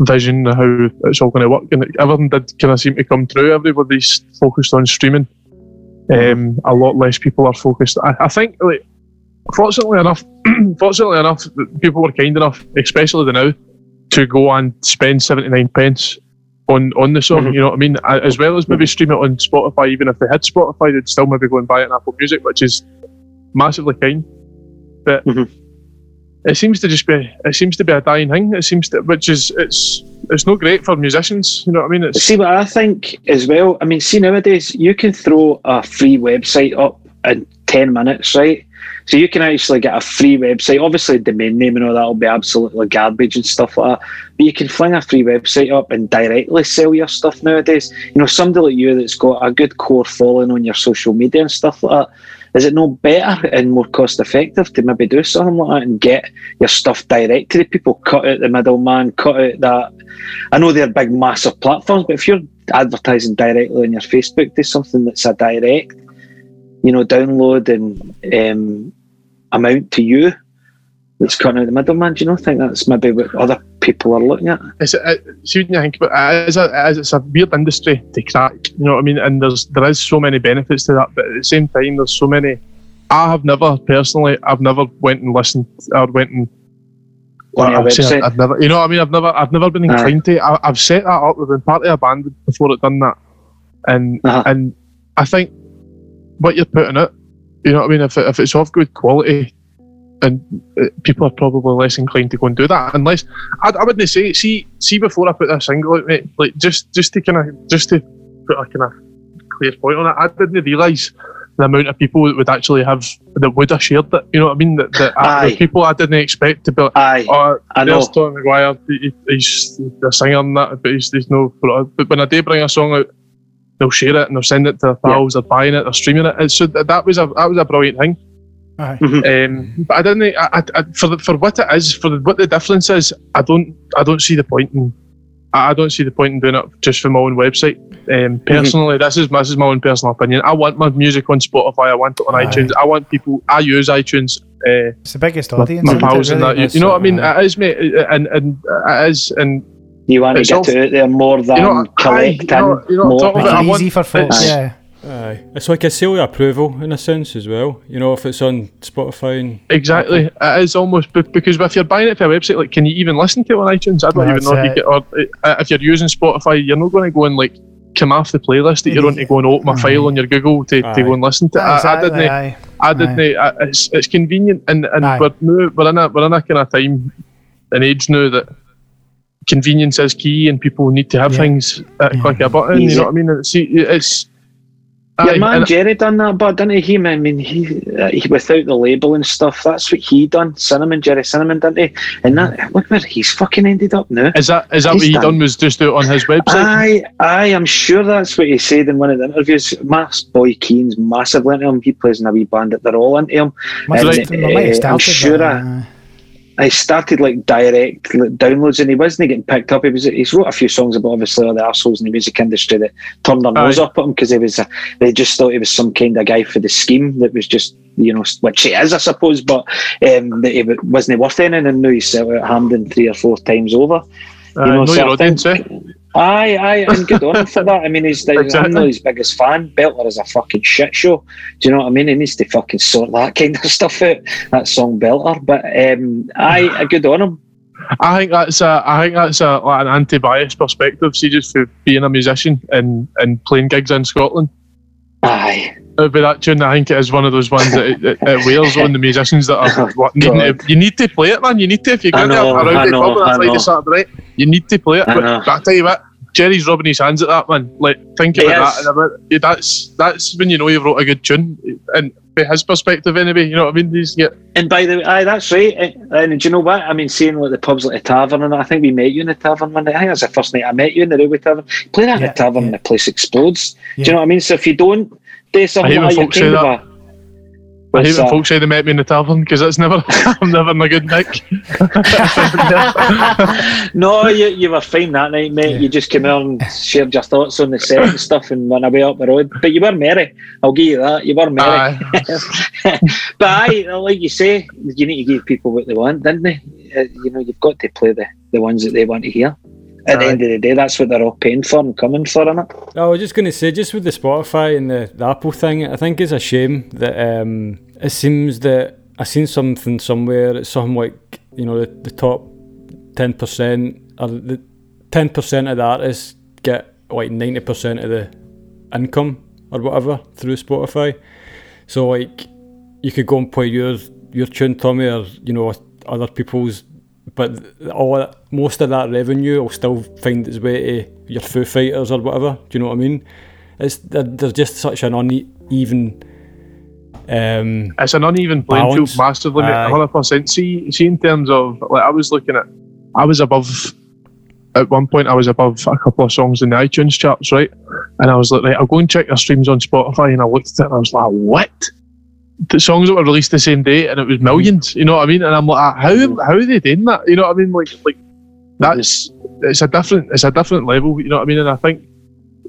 vision of how it's all going to work, and everything did kind of seem to come true. Everybody's focused on streaming. Um, a lot less people are focused. I, I think, like, fortunately enough, <clears throat> fortunately enough, people were kind enough, especially the now, to go and spend seventy nine pence on on the song. Mhm. You know what I mean? As well as maybe stream it on Spotify. Even if they had Spotify, they'd still maybe go and buy it on Apple Music, which is massively kind. But Mhm. it seems to just be it seems to be a dying thing. It seems to, which is it's it's not great for musicians. You know what I mean? It's See what I think as well. I mean, see nowadays you can throw a free website up in ten minutes, right? So you can actually get a free website. Obviously, domain name and all that will be absolutely garbage and stuff like that. But you can fling a free website up and directly sell your stuff nowadays. You know, somebody like you that's got a good core following on your social media and stuff like that. Is it no better and more cost effective to maybe do something like that and get your stuff direct to the people? Cut out the middleman, cut out that I know they're big, massive platforms, but if you're advertising directly on your Facebook, do something that's a direct, you know, download and um, amount to you. That's cutting out the middleman. Do you not think that's maybe what other people are looking at? it's it, see when you think about it, it is a, it is, a weird industry to crack. You know what I mean? And there's there is so many benefits to that, but at the same time, there's so many. I have never personally, I've never went and listened or went and. I've? I've never, you know, what I mean, I've never, I've never been inclined to. I, I've set that up. We've been part of a band before it done that, and Uh-huh. and I think what you're putting it, you know what I mean. If if it's of good quality, and uh, people are probably less inclined to go and do that, unless I, I wouldn't say see see before I put this single out, mate. Like just just to kind of just to put a kind of clear point on it, I didn't realise the amount of people that would actually have that would have shared it. You know what I mean? That, that I, the people I didn't expect to be. Like, Aye, oh, I know. Tom McGuire. He, he's a singer and that, but he's, he's no. But when I do bring a song out, they'll share it and they'll send it to their pals. They're buying it. They're streaming it. And so that, that was a that was a brilliant thing. Aye. Um, but I didn't. I, I, I, for the, for what it is, for the, what the difference is, I don't. I don't see the point in. I I don't see the point in doing it just for my own website. Um, personally, this is this is my own personal opinion. I want my music on Spotify. I want it on Aye. iTunes. I want people. I use iTunes. Uh, It's the biggest audience. my isn't it, pals and that. You, you know what I mean? It is, mate, and and it is, and you want to get also- it out there more than you know, aye, collecting you know, you know, more. Make it easy for folks. Aye. Yeah. Aye. It's like a seal of approval in a sense as well. You know, if it's on Spotify and Exactly. It is almost be- because if you're buying it for a website, like, can you even listen to it on iTunes? I don't Well, even know if you get, or uh, if you're using Spotify, you're not going to go and like come off the playlist that you're on to go and open a file on your Google to, to go and listen to. it. I, I didn't. aye. I didn't. I, it's it's convenient, and and Aye. we're now, we're in a we're in a kind of time and age now that convenience is key, and people need to have Yeah. things at a click a button. You know what I mean? And See, it's. Your aye, man Gerry done that, but didn't he? I mean, he, uh, he without the label and stuff. That's what he done. Cinnamon, Gerry Cinnamon, didn't he? And that look where he's fucking ended up now. is that is that what he done. done? Was just do it on his website? Aye, aye, I'm sure that's what he said in one of the interviews. Mass Boy Keane's massively into him. He plays in a wee band that they're all into him. Must And, have- they might have uh, I'm sure that, I- aye. I started like direct like, downloads and he wasn't getting picked up. He was he's wrote a few songs about obviously all the assholes in the music industry that turned their nose Aye. up at him because he was a, they just thought he was some kind of guy for the scheme that was just you know which he is I suppose, but um, that he wasn't worth anything and now he's out at Hampden three or four times over. Uh, know, know so your I audience, think- eh? Aye, aye, and good on him for <laughs> that. I mean, he's the, I'm not his biggest fan. Belter is a fucking shit show. Do you know what I mean? He needs to fucking sort that kind of <laughs> stuff out. That song Belter, but um, aye, good on him. I think that's a, I think that's a, like an anti-bias perspective. See, just for being a musician and, and playing gigs in Scotland. Aye, Uh, But that tune, I think it is one of those ones that it, it, it wears on the musicians that are <laughs> what, needing to, you need to play it, man. You need to if you're I going to know, a I rowdy know, pub on I a Friday. Saturday night. You need to play it. I But, know. but I tell you what, Gerry's rubbing his hands at that man. Like think about is. that. And about, yeah, that's that's when you know you've wrote a good tune. And from his perspective, anyway, you know what I mean. He's get And by the way, aye, that's right. And, and do you know what? I mean, seeing like the pubs like the tavern, and I think we met you in the tavern one night. I think that's the first night I met you in the Railway Tavern. Play that in the tavern, yeah. and the place explodes. Do you know what I mean? So if you don't do something hate when like folks say kind of that. a. I hate when folks say they met me in the tavern because that's never <laughs> I'm never in a good nick. <laughs> no, you, you were fine that night, mate. Yeah. You just came out and shared your thoughts on the set and stuff and went away up the road. But you were merry. I'll give you that. You were merry. Aye. <laughs> but aye, like you say, you need to give people what they want, didn't they? Uh, you know, you've got to play the, the ones that they want to hear. At the end of the day, that's what they're all paying for and coming for, innit? I was just going to say, just with the Spotify and the, the Apple thing, I think it's a shame that um, it seems that I seen something somewhere. It's something like you know the, the top ten percent or the ten percent of the artists get like ninety percent of the income or whatever through Spotify. So like you could go and play your your tune, Tommy, or you know other people's, but all most of that revenue will still find its way to your Foo Fighters or whatever. Do you know what I mean? It's there's just such an uneven. Um, it's an uneven playing Balance. field massively, 100%. See, see, in terms of, like, I was looking at, I was above, at one point, I was above a couple of songs in the iTunes charts, right? And I was like, right, I'll go and check your streams on Spotify. And I looked at it and I was like, what? The songs that were released the same day and it was millions, you know what I mean? And I'm like, ah, how, how are they doing that? You know what I mean? Like, like, that's, it's a different, it's a different level, you know what I mean? And I think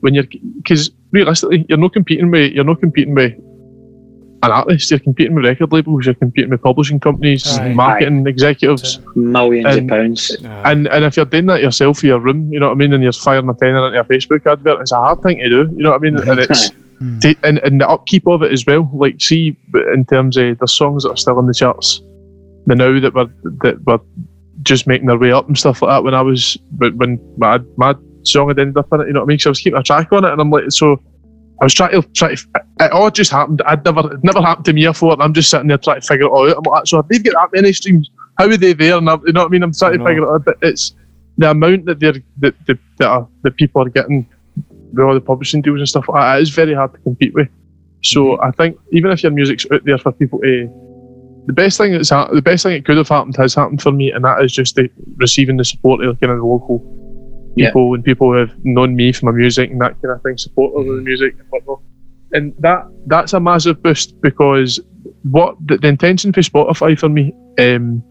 when you're, because realistically, you're not competing with, you're not competing with an artist, you're competing with record labels, you're competing with publishing companies, Aye. marketing executives, Millions And- of pounds. and and if you're doing that yourself for your room, you know what I mean, and you're firing a tenner into a Facebook advert, it's a hard thing to do, you know what I mean, and <laughs> it's Mm. and, and the upkeep of it as well. Like, see, in terms of the songs that are still in the charts, the now that were that were just making their way up and stuff like that. When I was when when my my song had ended up in it, you know what I mean? So I was keeping a track on it, and I'm like, so I was trying to try to. It all just happened. I'd never it never happened to me before, and I'm just sitting there trying to figure it all out. I'm like, so if they've got that many streams, how are they there? And I, you know what I mean? I'm trying to figure it out. But it's the amount that they're that that, that, are, that people are getting with all the publishing deals and stuff like that. It is very hard to compete with. So I think even if your music's out there for people to, the best thing that's hap- the best thing that could have happened has happened for me, and that is just the, receiving the support of kind of the local Yeah. people and people who have known me for my music and that kind of thing, supporters of the music and whatnot. And that that's a massive boost because what the, the intention for Spotify for me um,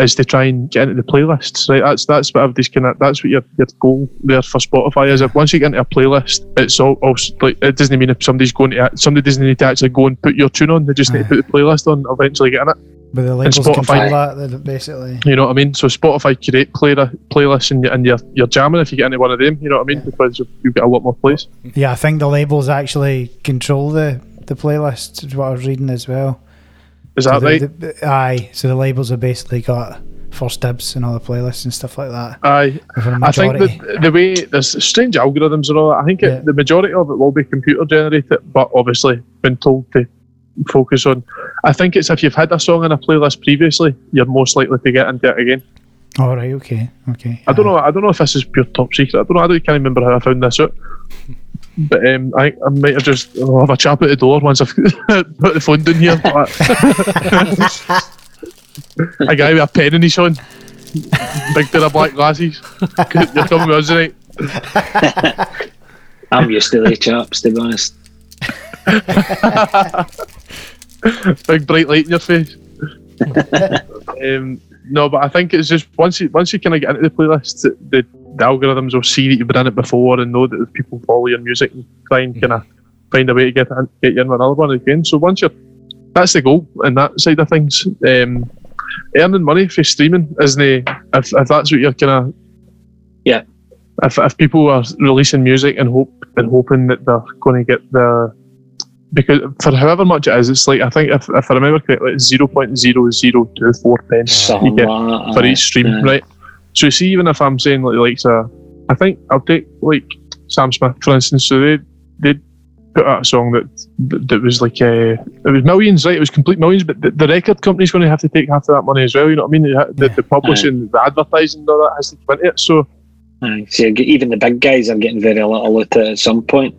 is to try and get into the playlists. Right, that's that's what everybody's kind of that's what your, your goal there for Spotify is. If once you get into a playlist, it's all, all like it doesn't mean if somebody's going to somebody doesn't need to actually go and put your tune on. They just need to put the playlist on. Eventually, get in it. But the labels Spotify. control that, basically. You know what I mean? So Spotify create play uh, playlists and, and you're, you're jamming if you get into one of them. You know what I mean? Because you've, you've got a lot more plays. Yeah, I think the labels actually control the the playlist. Is what I was reading as well. Is So that the- right? the- aye, so the labels have basically got first dibs and all the playlists and stuff like that. Aye. I think that the way there's strange algorithms and all that. I think Yeah. the majority of it will be computer generated, but obviously been told to focus on. I think it's if you've had a song in a playlist previously, you're most likely to get into it again. All right, okay, okay. I don't know. I don't know if this is pure top secret. I don't know. I don't, can't remember how I found this out. But um, I, I might have just I'll have a chap at the door once I've <laughs> put the phone down here. <laughs> a guy with a pen in his hand, big pair of black glasses. You're coming with us tonight. I'm used to the chaps, to be honest. <laughs> big bright light in your face. um, no, but I think it's just once you once you kind of get into the playlist, the, the, algorithms will see that you've been in it before and know that people follow your music and try and kind of find a way to get in, get you in with another one again. So once you're, that's the goal in that side of things. Um, earning money for streaming isn't it, if, if that's what you're kind of Yeah. if if people are releasing music and hope and hoping that they're going to get the because for however much it is, it's like I think if, if I remember correctly, it's zero point zero zero two four pence you get for each stream, Aye. right? So see, even if I'm saying like like a, I think I'll take like Sam Smith for instance. So they they put out a song that that, that was like uh, it was millions, right? It was complete millions, but the, the record company's going to have to take half of that money as well. You know what I mean? The, the, the publishing, the advertising, and all that has to come into it. So Aye. So even the big guys are getting very little out it at some point.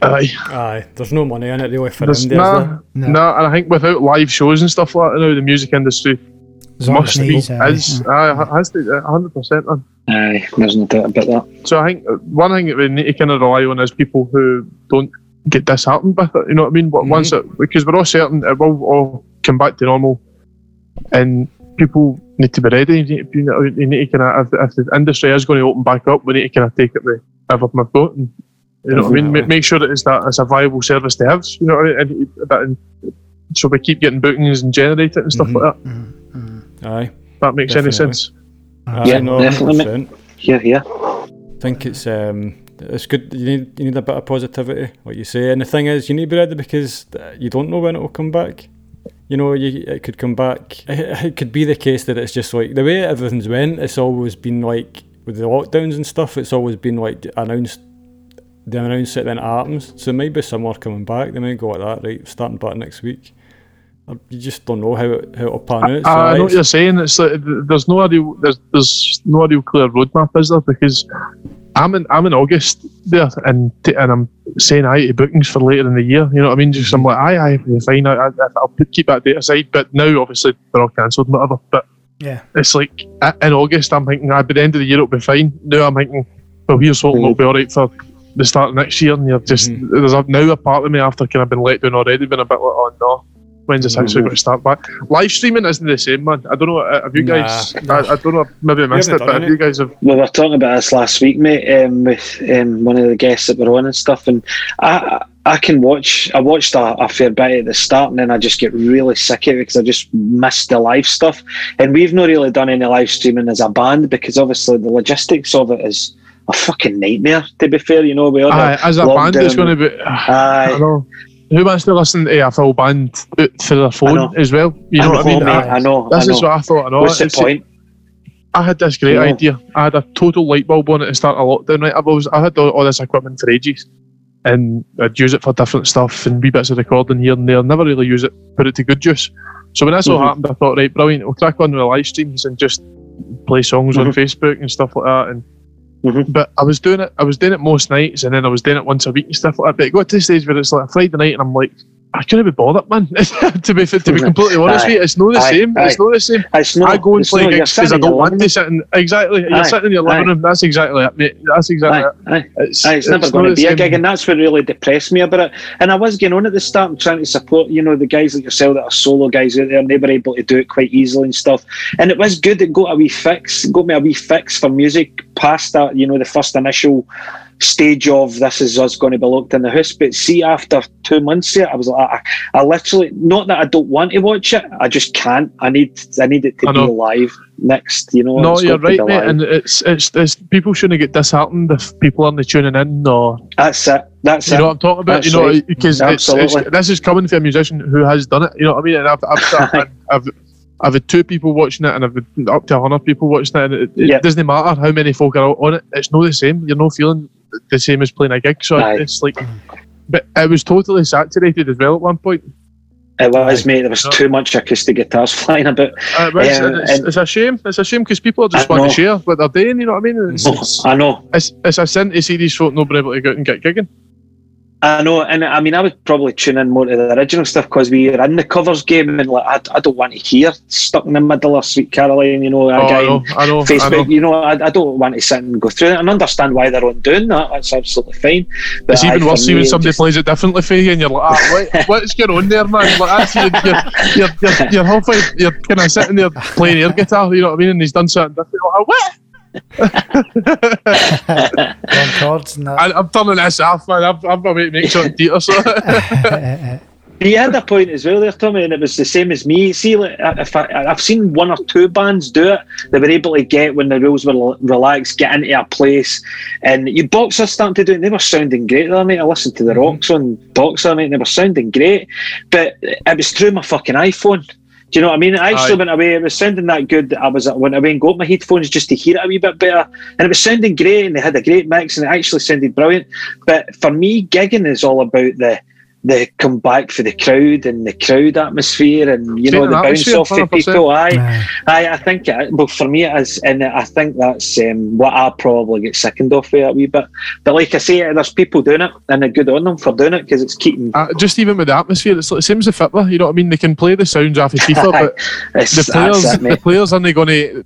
aye, Aye, there's no money in it really for there's indie, nah, there? No. nah, and I think without live shows and stuff like that, now the music industry It's on its must be knees, aye. is aye, has to hundred percent. Aye, there's no doubt about that. So I think uh, one thing that we need to kind of rely on is people who don't get disheartened with it. You know what I mean? But Once it, because we're all certain it will all come back to normal, and people need to be ready. You need, you know, you need to kind of if, if the industry is going to open back up, we need to kind of take it with everything we've got. And, you know what I mean? Make sure that it's that it's a viable service to have. You know what I mean? And, that, and so we keep getting bookings and generate it and stuff Mhm. like that. Mm, mm. Aye. That makes Definitely. any sense. Aye, Yeah, no, definitely. 100%. Here, here. I think it's um it's good. You need you need a bit of positivity, like you say. And the thing is, you need to be ready because you don't know when it will come back. You know, you, it could come back. It, it could be the case that it's just like the way everything's went. It's always been like with the lockdowns and stuff. It's always been like announced. They announce it, then it happens. So maybe summer coming back. They might go like that, right? Starting back next week. Uh, You just don't know how it, how it'll pan out. So I, I know what you're saying. It's like there's no real there's there's no real clear roadmap, is there? Because I'm in I'm in August there, and t- and I'm saying aye to bookings for later in the year. You know what I mean? Just I'm like aye aye, you're fine. I, I, I'll put, keep that date aside. But now obviously they're all cancelled, and whatever. But Yeah. it's like uh, in August I'm thinking aye, by the end of the year it'll be fine. Now I'm thinking, well, here's hoping it'll be all right for the start of next year. And you're just there's a, now a part of me after kind of been let down already, been a bit like oh no. When's this actually going to start back? Live streaming isn't the same, man. I don't know. uh, Have you Nah. guys? I, I don't know. Maybe I missed it, but done have you guys have? Well, We were talking about this last week, mate, um, with um, one of the guests that were on and stuff. And I, I can watch. I watched a, a fair bit at the start, and then I just get really sick of it because I just miss the live stuff. And we've not really done any live streaming as a band because obviously the logistics of it is a fucking nightmare. To be fair, you know, we all Aye, as a band, it's going to be. I Aye. Know. Who wants to listen to a full band through their phone as well? You know I what I mean? mate, Aye. I know. This I is what I thought. I know. What's the point? I had this great No. idea. I had a total light bulb on it to start a lockdown. Right, I've always I had all, all this equipment for ages, and I'd use it for different stuff and wee bits of recording here and there. Never really use it, put it to good use. So when this all Mhm. happened, I thought, right, brilliant. We'll crack on with the live streams and just play songs on Mhm. Facebook and stuff like that. And Mhm. but I was doing it. I was doing it most nights, and then I was doing it once a week and stuff like that. But it got to the stage where it's like a Friday night, and I'm like. I couldn't be bothered, man. <laughs> to be to be completely honest Aye. with you, it's not the Aye. same. It's not the same. It's not, I go and play gigs because I don't want to sit in. Exactly. You're sitting in your living Aye. room. That's exactly it, mate. That's exactly Aye, it. aye. It's, Aye, it's, never going to be a gig, and that's what really depressed me about it. And I was getting on at the start and trying to support, you know, the guys like yourself that are solo guys out there, and they were able to do it quite easily and stuff. And it was good. It got a wee fix, got me a wee fix for music past that, you know, the first initial stage of this is us going to be locked in the house. But see, after two months here, I was like, I, I literally, not that I don't want to watch it, I just can't. I need, I need it to be live next, you know. No, you're got to be right, mate. And it's, it's it's people shouldn't get disheartened if people aren't tuning in or that's it. That's you it. know what I'm talking about. That's you know right. because it's, it's, this is coming from a musician who has done it. You know what I mean? And I've I've, <laughs> I've, I've, had two people watching it, and I've had up to hundred people watching it. And it, it doesn't matter how many folk are on it. It's not the same. You're not feeling the same as playing a gig. So Aye. it's like, but it was totally saturated as well at one point. It was, mate. There was No. too much acoustic guitars <laughs> flying about. Uh, it's, Um, it's, it's a shame. It's a shame because people are just I want to share what they're doing. You know what I mean? It's, it's, I know, it's, it's a sin to see these folk not being able to go out and get gigging. I know, and I mean, I would probably tune in more to the original stuff because we are in the covers game, and like, I, I don't want to hear "Stuck in the Middle" or "Sweet Caroline." You know, a Oh, I know, I know, I know. You know, I, I don't want to sit and go through it and understand why they're on doing that. That's absolutely fine. But It's even worse for when somebody just- plays it differently for you and you're like, ah, what, <laughs> what's going on there, man? Like, that's, you're, you're, you're, you're, you're halfway, you're kind of sitting there playing air guitar, you know what I mean? And he's done something different. You're like, what? Wrong chords and that. I, I'm turning this off, man. I'm, I'm going to make something deeper. <laughs> So. He had a point as well there, Tommy, and it was the same as me. See, like, if I, I've seen one or two bands do it, they were able to get when the rules were l- relaxed, get into a place, and you boxers starting to do it. They were sounding great there, mate. I listened to the mm-hmm. Rocks on Boxer, mate. And they were sounding great, but it was through my fucking iPhone. Do you know what I mean? I actually Aye. went away. It was sounding that good. that I was went away and got my headphones just to hear it a wee bit better, and it was sounding great. And they had a great mix, and it actually sounded brilliant. But for me, gigging is all about the the come back for the crowd and the crowd atmosphere, and you know the bounce off the people. Aye, Aye. aye. I think it, well for me it is, and I think that's um, what I probably get sickened off with a wee bit. But like I say, there's people doing it, and they're good on them for doing it because it's keeping. Uh, just even with the atmosphere, it's like, same as the Fitler. You know what I mean? They can play the sounds off of FIFA, <laughs> but the players, it, the players aren't going to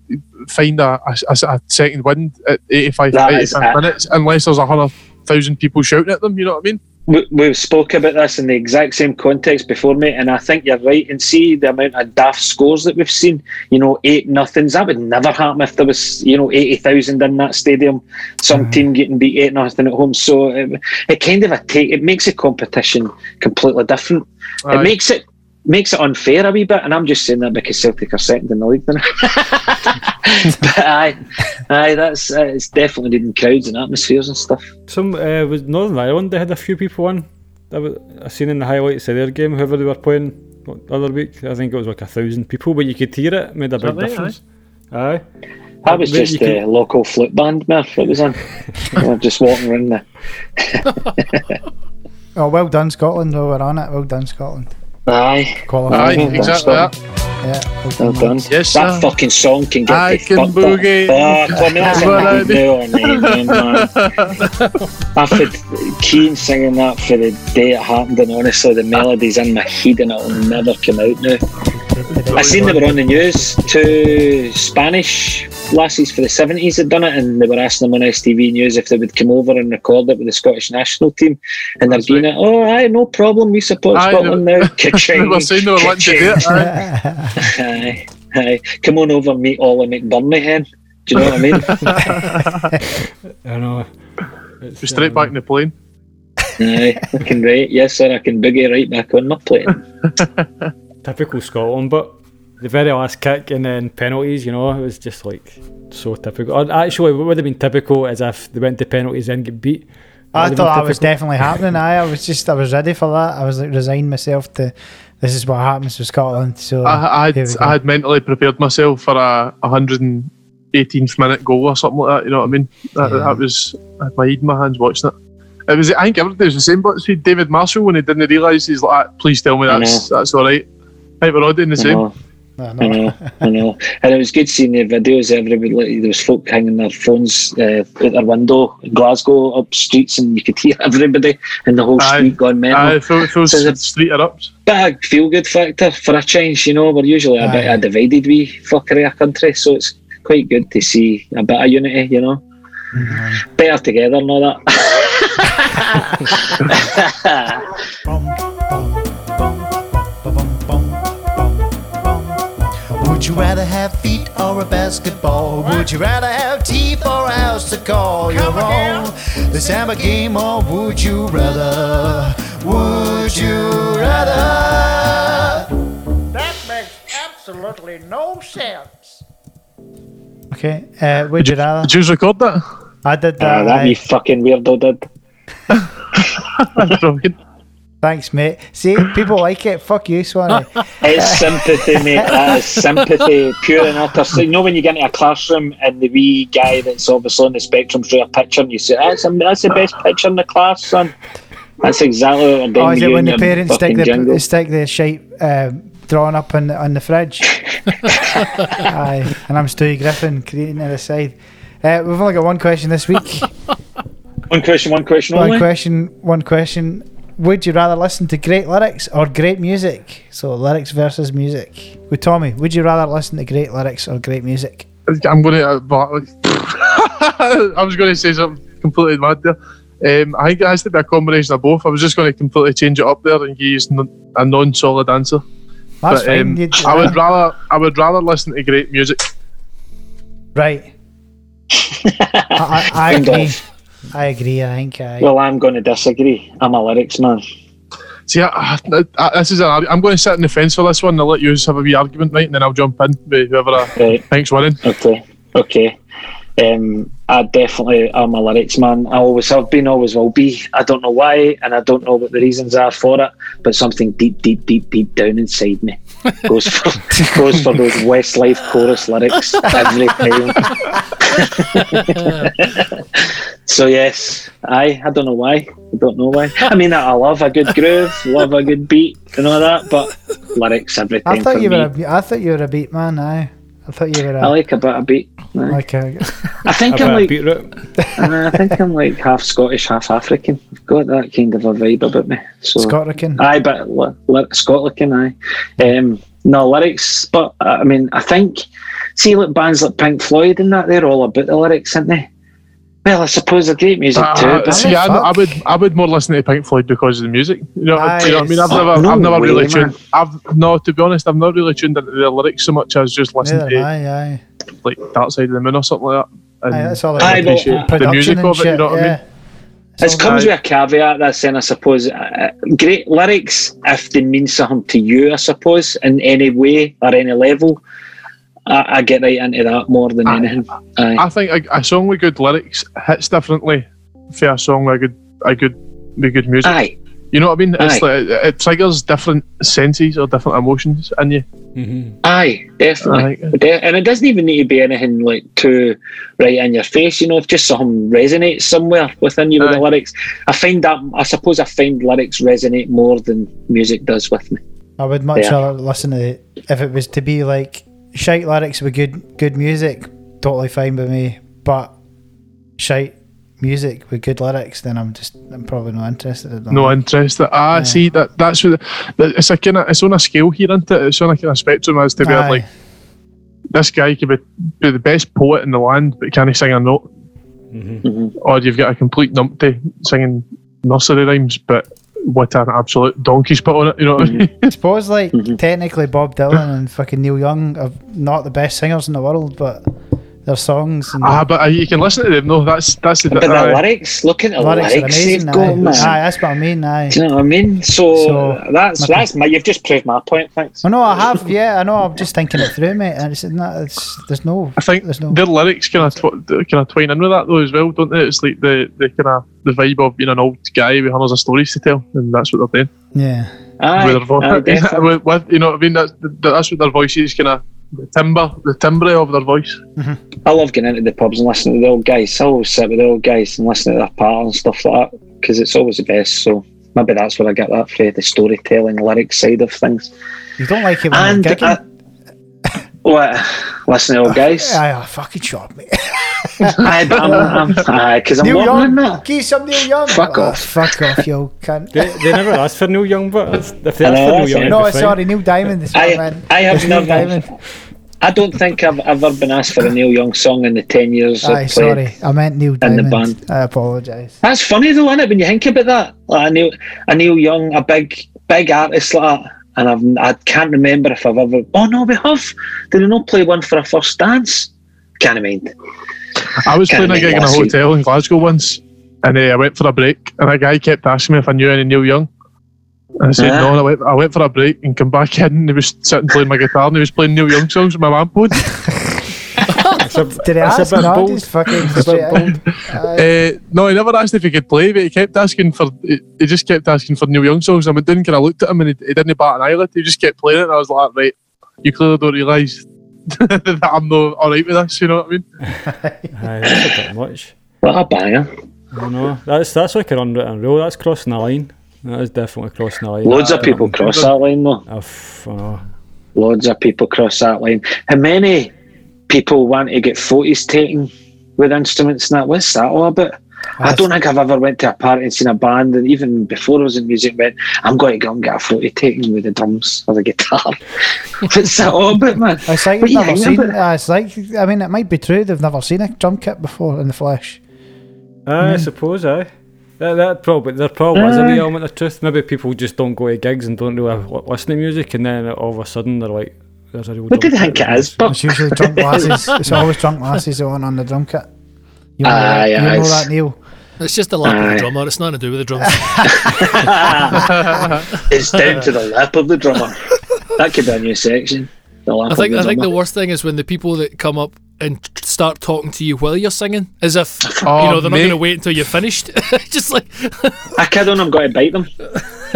find a, a, a second wind at 85, 85 minutes unless there's a hundred thousand people shouting at them. You know what I mean? We, we've spoke about this in the exact same context before, mate, and I think you're right. And see the amount of daft scores that we've seen. You know, eight nothings. That would never happen if there was, you know, eighty thousand in that stadium. Some mm-hmm. team getting beat eight nothing at home. So it, it kind of a take. It makes the competition completely different. It makes it makes it unfair a wee bit. And I'm just saying that because Celtic are second in the league. Then. <laughs> but aye, aye, that's uh, it's definitely needing crowds and atmospheres and stuff. Some uh, was Northern Ireland. They had a few people on. That was, I seen in the highlights of their game. Whoever they were playing what, the other week, I think it was like a thousand people, but you could hear it. Made a big right, difference. Aye. That was just you the can- local flute band, Murph. It was on. We were just walking around there. <laughs> Oh, well done, Scotland. While we're on it, well done, Scotland. Aye, Aye, Qualifying. Mhm. exactly that. Yeah, well well done. done. Yes, that sir. fucking song can get I the can fucked up. boogie. Oh, come on, that's What I a no, man. <laughs> I've had Keen singing that for the day it happened, and honestly, the melody's in my head and it'll never come out now. I seen they were on the news. Two Spanish lassies for the 70s had done it, and they were asking them on STV News if they would come over and record it with the Scottish national team. And they're That's getting it, oh, aye, no problem, we support Aye, Scotland they- now. They <laughs> Ka-ching, <laughs> were saying they were wanting to do it. aye. Aye, aye. Come on over and meet Oli McBurnie, hen. Do you know what I mean? <laughs> I know. It's, Go straight um, back in the plane. Aye, I can right. Yes, sir, I can boogie right back on my plane. Typical Scotland, but the very last kick and then penalties, you know, it was just like so typical. Or Actually, what would have been typical is if they went to penalties and get beat. I thought been that was definitely happening. Aye, I was just, I was ready for that. I was like resigned myself to this is what happens with Scotland. So I, I, had. I had mentally prepared myself for a 118th minute goal or something like that. You know what I mean? That, Yeah. that was I had my head in my hands watching it. It was. I think everybody was the same. But see, David Marshall when he didn't realise he's like, "Ah, "Please tell me I that's that's all right." I think we're all doing the I same. know, I I know. know, I know. <laughs> And it was good seeing the videos. Everybody, like, there was folk hanging their phones uh, out their window in Glasgow up streets, and you could hear <laughs> everybody in the whole Aye. street going mental. I feel feels So the- street erupts. bit of feel good factor for a change, you know. We're usually a bit Aye. of a divided wee fuckery a country, so it's quite good to see a bit of unity, you know. Better together and all that. <laughs> Would you rather have feet or a basketball? Would you rather have teeth or a house to call your own? Let's have a game or would you rather? Would you rather? That makes absolutely no sense. Okay, uh, would you rather? Did you record that? I did Ah, that. that aye. wee fucking weirdo did. Brilliant. Thanks, mate. See, people like it. Fuck you, Swanee. <laughs> It's sympathy, mate. That is sympathy, pure and utter. So, you know when you get into a classroom and the wee guy that's obviously on the spectrum drew a picture and you say, that's, that's the best picture in the class, son. That's exactly what we're doing Oh, is it when the parents stick the jingle. stick the shite uh, drawn up on the, on the fridge? <laughs> Aye, and I'm Stewie Griffin creating it aside. Uh, we've only got one question this week. One question, one question one only. question. One question. Would you rather listen to great lyrics or great music? So lyrics versus music. With Tommy, would you rather listen to great lyrics or great music? I'm going to. Uh, <laughs> I was going to say something completely mad there. Um, I think it has to be a combination of both. I was just going to completely change it up there and use a non-solid answer. That's but fine. um, you'd- I would rather. I would rather listen to great music. right. <laughs> I, I, I agree. Off. I agree. I think I. Well, I'm going to disagree. I'm a lyrics man. See, I, I, I, this is an, arg- I'm going to sit on the fence for this one. I'll let you have a wee argument, right, and then I'll jump in with whoever I Right. think's winning. Okay. Okay. Um, I definitely am a lyrics man. I always have been, always will be. I don't know why, and I don't know what the reasons are for it, but something deep, deep, deep, deep down inside me goes for <laughs> goes for those Westlife chorus lyrics every time. <laughs> so yes, I I don't know why. I don't know why. I mean, I love a good groove, love a good beat, and all that, but lyrics every time I thought for you me. were. A, be- I thought you were a beat man. Aye. I thought you were I a, like a bit of beat. aye. like a. I think A I'm like beetroot. <laughs> Uh, I think I'm like half Scottish, half African. I've got that kind of a vibe about me. So Scottican. aye, but li- li- Scotland, aye. Um, no lyrics, but uh, I mean, I think see, like bands like Pink Floyd and that, they're all about the lyrics, aren't they? Well, I suppose they're great music too. Uh, But see, I. I would, I would more listen to Pink Floyd because of the music. You know, Aye, you know what I mean? I've it's- never, No I've never way, really man. tuned. I've no, to be honest, I've not really tuned into the lyrics so much as just listening Neither to am I. Aye. like Dark Side of the Moon or something like that. And Aye, that's all. Aye, It but- appreciate uh, the music of it. You know what I mean? it comes Aye. with a caveat. That's in, I suppose, uh, great lyrics if they mean something to you. I suppose in any way or any level. I, I get right into that more than Aye. anything. Aye. I think a, a song with good lyrics hits differently for a song with a good, a good, with good music. Aye. You know what I mean? It's like it, it triggers different senses or different emotions in you. Mm-hmm. Aye, definitely. Aye. De- and it doesn't even need to be anything like too right in your face, you know, if just something resonates somewhere within you with the lyrics. I find that, I suppose I find lyrics resonate more than music does with me. I would much Yeah. rather listen to it if it was to be like shite lyrics with good good music. Totally fine by me, but shite music with good lyrics, then I'm just I'm probably not interested. in No interest. Ah, Yeah. see that that's what that, it's a kind of it's on a scale here, isn't it? It's on a kind of spectrum as to where like this guy could be, be the best poet in the land, but can he sing a note? Mhm. Or you've got a complete numpty singing nursery rhymes, but what an absolute donkey's put on it. You know what I mean? I <laughs> suppose like Mhm. technically Bob Dylan and fucking Neil Young are not the best singers in the world, but their songs and ah, but uh, you can listen to them. No, that's that's the But the aye. lyrics, look at the lyrics, lyrics, are amazing. they've Aye. man. aye, that's what I mean. Aye. Do you know what I mean? So, So, that's okay. that's my. You've just proved my point. Thanks. No, I have. Yeah, I know. I'm just thinking it through, mate. And it's not. It's there's no. I think there's no. their lyrics kind of tw- kind of twine in with that though as well, don't they? It's like the the kind of the vibe of being an old guy with hundreds of stories to tell, and that's what they're doing. Yeah. Aye, with their vo- aye, <laughs> with, with- you know what I mean? That's that's what their voices kind of the timbre, the timbre of their voice. Mm-hmm. I love getting into the pubs and listening to the old guys. I always sit with the old guys and listen to their part and stuff like that because it's always the best. So maybe that's where I get that from the storytelling, lyric side of things. You don't like it when And you're gigging. What? Listen to old guys. Aye, oh, fucking shot, me. Aye, I'm, I'm, <laughs> aye, because I'm Neil working Young. that. Give some Neil Young. Fuck Oh, off. Fuck off, you cunt. They, they never asked for Neil Young, but if they I asked for Neil that's Young, it. it'd No, be fine. sorry, Neil Diamond. Is what I, I. I have It's Neil never. Diamond. I don't think I've ever been asked for a Neil Young song in the ten years Aye, I've sorry. I meant Neil the Diamond. band. I apologise. That's funny though, isn't it? When you think about that, like a Neil, a Neil Young, a big, big artist like that, and I've, I can't remember if I've ever. Oh no, we have. Did we not play one for a first dance? Can't mind. I was Kinda playing a gig in a last week. hotel in Glasgow once, and uh, I went for a break, and a guy kept asking me if I knew any Neil Young. And I said Ah. no, and I went, I went for a break and come back <laughs> in, and he was sitting playing my guitar, and he was playing Neil Young songs with my lamppost. It's <laughs> a, Did I ask? a bit No, bold. just fucking <laughs> a bit bold. Uh, no, he never asked if he could play, but he kept asking for. He, he just kept asking for Neil Young songs. I went down, kind of looked at him, and he, he didn't bat an eyelid. He just kept playing it, and I was like, right, you clearly don't realise <laughs> that I'm not all right with this. You know what I mean? <laughs> Aye, that's a bit much. What a banger! I don't know. That's that's like an unwritten rule. That's crossing the line. That is definitely crossing the line. Loads of Um, people cross that line though. I've, I know. Loads of people cross that line. How many people want to get photos taken with instruments and that? What's that all about? I don't think I've ever went to a party and seen a band, and even before I was in music, went, I'm going to go and get a photo taken with the drums or the guitar. <laughs> What's that all about, man? It's like What they've never seen. about? Uh, it's like I mean, it might be true. They've never seen a drum kit before in the flesh. Aye, I suppose. Aye. That, that probably there probably is a wee element of truth. Maybe people just don't go to gigs and don't really li- listen to music, and then all of a sudden they're like, "There's a real." What do drum you think it is? But It's usually <laughs> drunk lasses. It's always drunk lasses that want on the drum kit. You know, Aye, that, you know it's- that, Neil. It's just the lap of the ah. drummer. It's nothing to do with the drums. <laughs> It's down to the lap of the drummer. That could be a new section. The lip I think of I the think the worst thing is when the people that come up and start talking to you while you're singing, as if Oh, you know they're not oh, going to wait until you're finished. <laughs> just like I kid on, I'm going to bite them.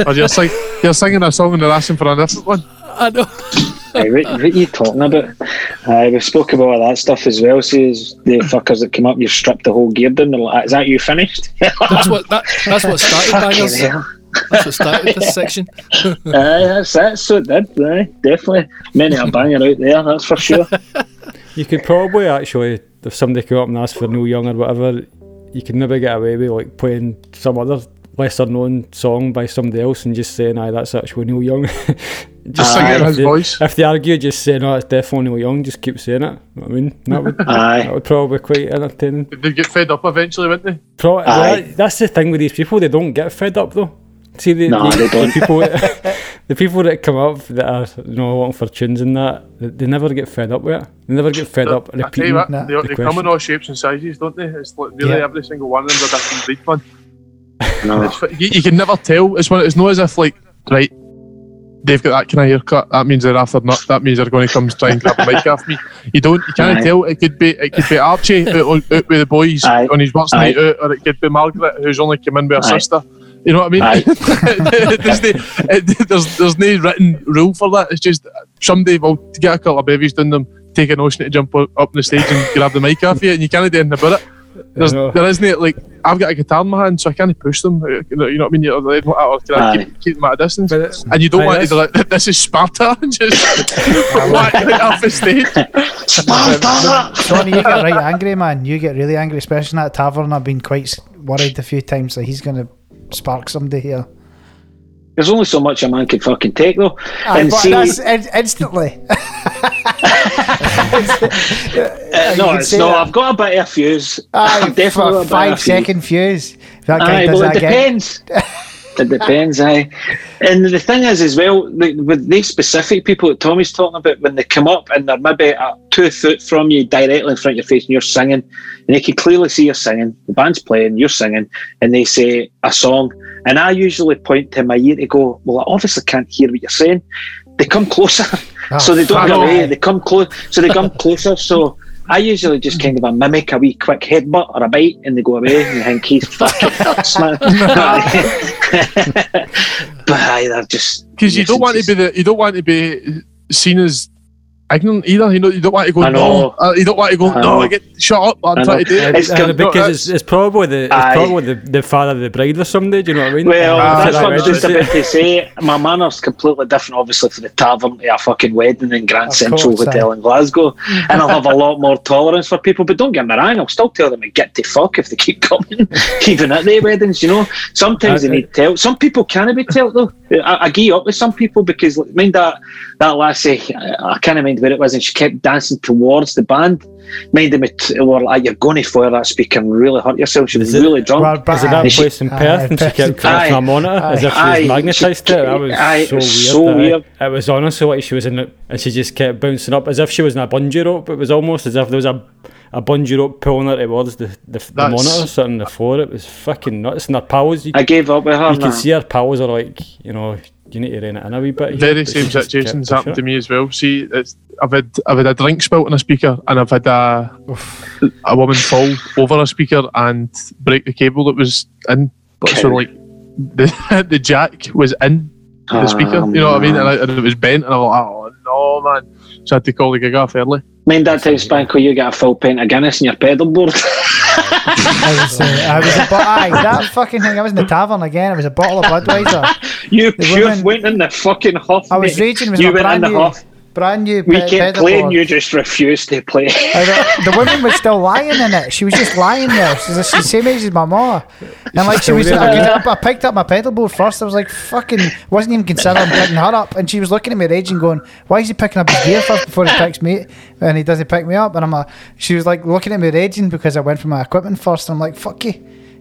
Or you're, sing, you're singing a song and they're asking for a different one. I know. Aye, what, what are you talking about? Aye, we spoke about all that stuff as well. Says the fuckers that come up, you stripped the whole gear down. Like, ah, Is that you finished? <laughs> That's what that, that's what started Fucking bangers. hell. That's what started this <laughs> section. Aye, that's it. So it did. Aye, definitely. Many a <laughs> banger out there, that's for sure. You could probably actually, if somebody came up and asked for Neil Young or whatever, you could never get away with like playing some other lesser known song by somebody else and just saying, aye, that's actually Neil Young. <laughs> just Sing it in his they- voice. If they argue, just say, no, it's definitely Neil Young, just keep saying it. You know what I mean, that would, Aye. that would probably be quite entertaining. They'd get fed up eventually, wouldn't they? Pro- Aye. that- that's the thing with these people, they don't get fed up though. See, the, No, the, they don't. the people, <laughs> the people that come up that are you know wanting for tunes and that, they, they never get fed up with it. They never get fed up repeating. you what, they, the they come in all shapes and sizes, don't they? It's like really Yeah. every single one of them's a different breed, man. <laughs> No. You, you can never tell. It's one. It's not as if like right. They've got that kind of haircut. That means they're after nut. That means they're going to come try and grab the mic off me. You don't. You can't Aye. tell. It could be. It could be Archie out, out with the boys Aye. on his worst Aye. night out, or it could be Margaret who's only come in with her sister. You know what I mean? <laughs> There's, no, it, there's there's no written rule for that. It's just somebody will get a couple of babies down them, take a notion to jump up up on the stage and grab the mic off you, and you can't do anything about it. There's, know. there isn't it like I've got a guitar in my hand, so I can't push them. You know, you know what I mean? You're like, or can I Aye. keep, keep them at a distance? But it- and you don't aye, want to be like, this is Sparta, <laughs> and just <laughs> whack right off the stage. Sparta! Sonny, you get right angry, man. You get really angry, especially in that tavern. I've been quite worried a few times that he's going to spark somebody here. There's only so much a man can fucking take, though. Aye, and but see, that's in- instantly. <laughs> <laughs> uh, no, it's say no. that. I've got a bit of a fuse. <laughs> Aye, I'm definitely got a bit of a five fuse. fuse. That guy Aye, does well, that it depends. <laughs> it depends, aye. And the thing is, as well, the- with these specific people that Tommy's talking about, when they come up and they're maybe two foot from you, directly in front of your face, and you're singing, and they can clearly see you're singing, the band's playing, you're singing, and they say a song, and I usually point to my ear to go, well, I obviously can't hear what you're saying. They come closer, Oh, so they don't fuck get away. They come close, so they come closer. So I usually just kind of a mimic a wee quick headbutt or a bite, and they go away. And you think he's fucking nuts, man. <laughs> <laughs> but aye, they're just Because you don't want to be the, you don't want to be seen as ignorant either. You know, you don't want to go I no. know. Uh, you don't want to go no. I get shut up. I'm I trying to do it. It's Uh, because it's, it's probably the it's Aye. probably the, the father of the bride or somebody. Do you know what I mean? Well, Ah, that's what I was just about to say. My manner's completely different, obviously, for the tavern to a fucking wedding in Grand Of Central course, Hotel in Glasgow. And I'll have a lot more tolerance for people. But don't get me wrong, I'll still tell them to get to fuck if they keep <laughs> coming, even at their weddings, you know. Sometimes they I- need tell. Some people can't be told, though. I, I gee up with some people because, like, mind that, that lassie, I, I can't mind where it was, and she kept dancing towards the band. Mind me, t- or like, you're going to fire that speaker and really hurt yourself. She was Is it- really drunk. Well, Is it that aye. place in Aye, Perth and she kept coming Aye. from a monitor as if she Aye. was magnetised to it? That was Aye, it so, was weird, so aye. Eh? weird. It was honestly like she was in it and she just kept bouncing up as if she was in a bungee rope. It was almost as if there was a a bungee rope pulling her towards the, the, the That's- monitor sitting on the floor. It was fucking nuts. And her pals, you, I gave up with her. you can see her pals are like, you know, you need to rein it in a wee bit. Very but same situations happened to me as well. See, it's, I've had I've had a drink spilt on a speaker, and I've had a a woman fall over a speaker and break the cable that was in. But so like the <laughs> the jack was in the speaker, you know what I mean, and, I, and it was bent, and I was like, oh no, man. So I had to call the gig off early. Mind that time, Spanko, you got a full pint of Guinness in your pedal board. <laughs> I was, uh, I was a, bo- aye, that fucking thing. I was in the tavern again. It was a bottle of Budweiser. You The pure woman- went in the fucking huff. I was mate. raging. with was You a went in brand the new, huff. brand new We pe- kept pedal playing, board. you just refused to play. Uh, <laughs> the, the woman was still lying in it. She was just lying there. She's the she's the same age as my mom. And like she <laughs> was, I, I picked up my pedal board first. I was like, fucking, wasn't even considering picking her up. And she was looking at me raging, going, "Why is he picking up his gear first before he picks me?" And he doesn't pick me up. And I'm like, she was like looking at me raging because I went for my equipment first. And I'm like, fuck you.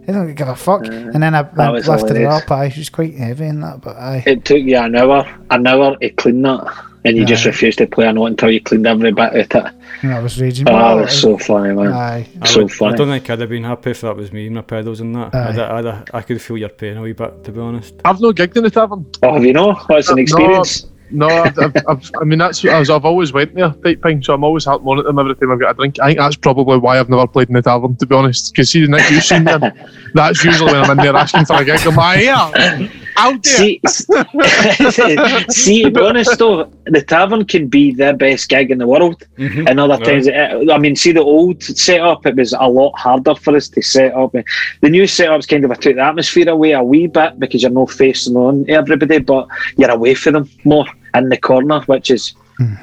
I don't give a fuck. Uh-huh. and then I, I was lifted her hilarious. up. Aye, she was quite heavy in that, but aye. It took you an hour, an hour to clean that. and you just refused to play a note until you cleaned every bit of it. And I was raging. Ah, oh, Well, it was so funny, man. Aye. I, so would- I don't think I'd have been happy if that was me, my pedals and that. I'd, I'd, I'd, I could feel your pain a wee bit, to be honest. I've no gigged in the tavern. Oh, have you know? What's an experience? No, I've, I've, I've, I mean that's I've always went there type thing. So I'm always helping on at them every time I've got a drink. I think that's probably why I've never played in the tavern, to be honest. Because see the night you've seen them, <laughs> that's usually when I'm in there asking for a gig. I'm like, yeah, out there. See, <laughs> <laughs> see, to be honest though, the tavern can be the best gig in the world. Mhm. And other times, it- I mean, see the old setup, it was a lot harder for us to set up. The new setup's kind of a took the atmosphere away a wee bit because you're not facing on everybody, but you're away from them more in the corner, which is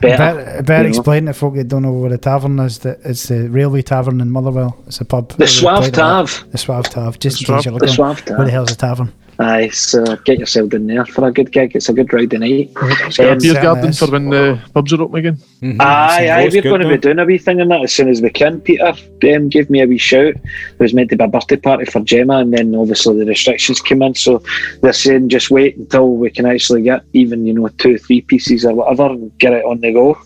better. Better, better you know. explain to folk that don't know where the tavern is. That it's the Railway Tavern in Motherwell. It's a pub. The We Suave played at that. Tav. The Suave Tav. Just in case you're looking. The looking. Suave Where the hell's a tavern? Aye, so get yourself down there for a good gig. It's a good ride night. Got a Um, beer garden for when the pubs are open again. Mhm. Aye, aye, we're going to be doing a wee thing on that as soon as we can. Peter um, gave me a wee shout. There was meant to be a birthday party for Gemma, and then obviously the restrictions came in. So they're saying just wait until we can actually get even, you know, two, three pieces or whatever and get it on the go.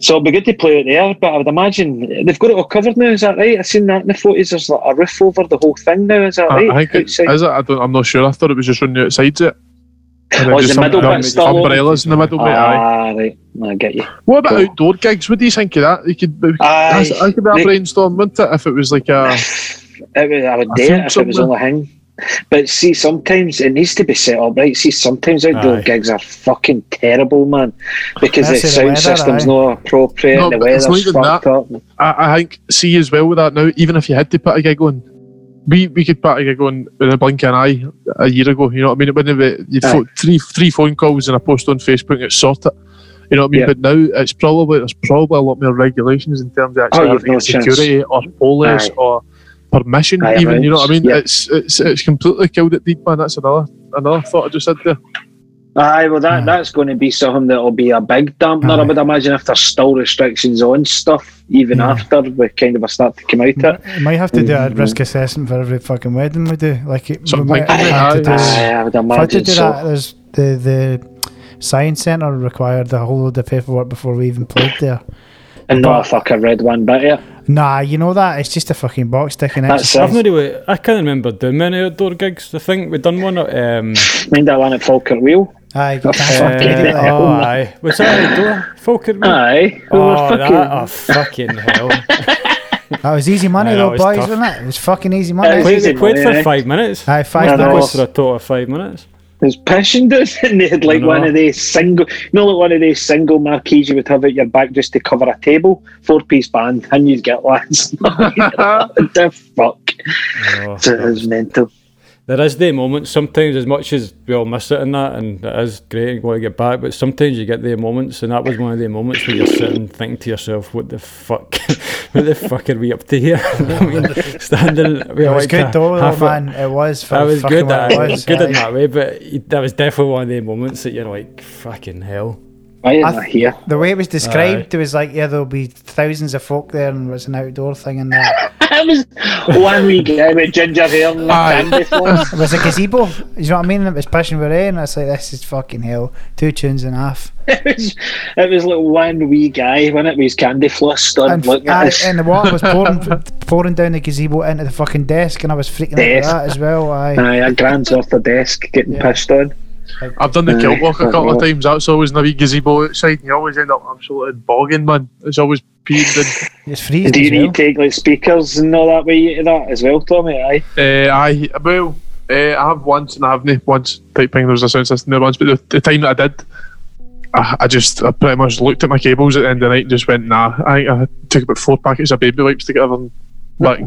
So it'll be good to play it there, but I would imagine they've got it all covered now. Is that right? I've seen that in the photos. There's like a roof over the whole thing now. Is that I, right? I think it, Outside? is it? I don't, I'm not sure. I thought it was just on the outsides it. And Oh, is the middle bit still on? umbrellas in the middle bit. Ah, right. I get you. What about Cool. outdoor gigs? What do you think of that? You could, I, Aye. I could be a brainstorm, wouldn't it? If it was like a, <sighs> it was, I would I it think if it was so, on the hang. But see, sometimes it needs to be set up right. See, sometimes outdoor Aye. gigs are fucking terrible, man, because the That's the sound weather, system's aye. not appropriate. No, the it's weather's not even fucked up. I, I think see as well with that now. Even if you had to put a gig on, we we could put a gig on in a blink of an eye a year ago. You know what I mean? It wouldn't have been, you'd Aye. three three phone calls and a post on Facebook and it's sorted. You know what I mean? Yeah. But now it's probably there's probably a lot more regulations in terms of actually Oh, you've having no chance. security or police Aye. or permission Aye, even. You know what I mean? yeah. It's it's it's completely killed it deep man. That's another another thought I just had there. Aye, well, that Aye. that's going to be something that will be a big dampener. I would imagine if there's still restrictions on stuff, even Yeah. after we kind of start to come out of it. You might have to do a Mhm. risk assessment for every fucking wedding we do. Like it, we Something might like that, have to do. aye. Aye, I would If I had to imagine do so. that, there's the the science centre required a whole load of paperwork before we even played there. And not a fucking red one bit of it. Nah, you know that it's just a fucking box ticking That's exercise. I've not really, I can't remember doing many outdoor gigs. I think we've done one at. Um, <laughs> Mind that one at Falkirk Wheel? Aye, <laughs> Oh, can't fuck fucking it. do uh, oh, aye. Was that outdoor? Falkirk? Aye. we Oh, fucking- that, oh, fucking hell. <laughs> That was easy money Aye, though, was boys, tough. wasn't it? It was fucking easy It money. was Played, easy they played money, for eh? five minutes. Aye, five know. That minutes. was for a total of five minutes. There's passion dude, and they had like one of these single, you know, like one of these single marquees you would have at your back just to cover a table, four piece band, and you'd get lads. <laughs> <laughs> the fuck? Oh, So it was mental. There is the moments sometimes, as much as we all miss it and that, and it is great and want to get back, but sometimes you get the moments, and that was one of the moments where you're sitting thinking to yourself, what the fuck, <laughs> what the fuck are we up to here? <laughs> I mean, standing, we It was like good though, half man. It was. For That was good. That it was good in that way, but that was definitely one of the moments that you're like, fucking hell. Why am I I th- here? The way it was described, Aye. there was like, yeah, there'll be thousands of folk there, and it was an outdoor thing, and that. <laughs> it was one wee guy with ginger hair and a candy floss. It was a gazebo. You know what I mean? It was pushing with rain. It's like this is fucking hell. Two tunes and a half. <laughs> It was, it was like one wee guy when it was candy floss stood And, looking aye, at us. and the water was pouring, <laughs> pouring down the gazebo into the fucking desk, and I was freaking out Desk. at that as well. Aye. Aye, a grand's off the desk getting Yeah. pissed on. I've done the Aye, kilt walk a couple of well. times. That's always in a wee gazebo outside, and you always end up absolutely bogging, man. It's always peeing. And, <laughs> It's freezing. Do you need well. to take like speakers and all that way to that as well, Tommy? Aye. uh, I well, uh, I have once and I haven't once type thing. There was a sound system there once, but the, the time that I did, I, I just I pretty much looked at my cables at the end of the night and just went, nah. I I took about four packets of baby wipes to get everything back.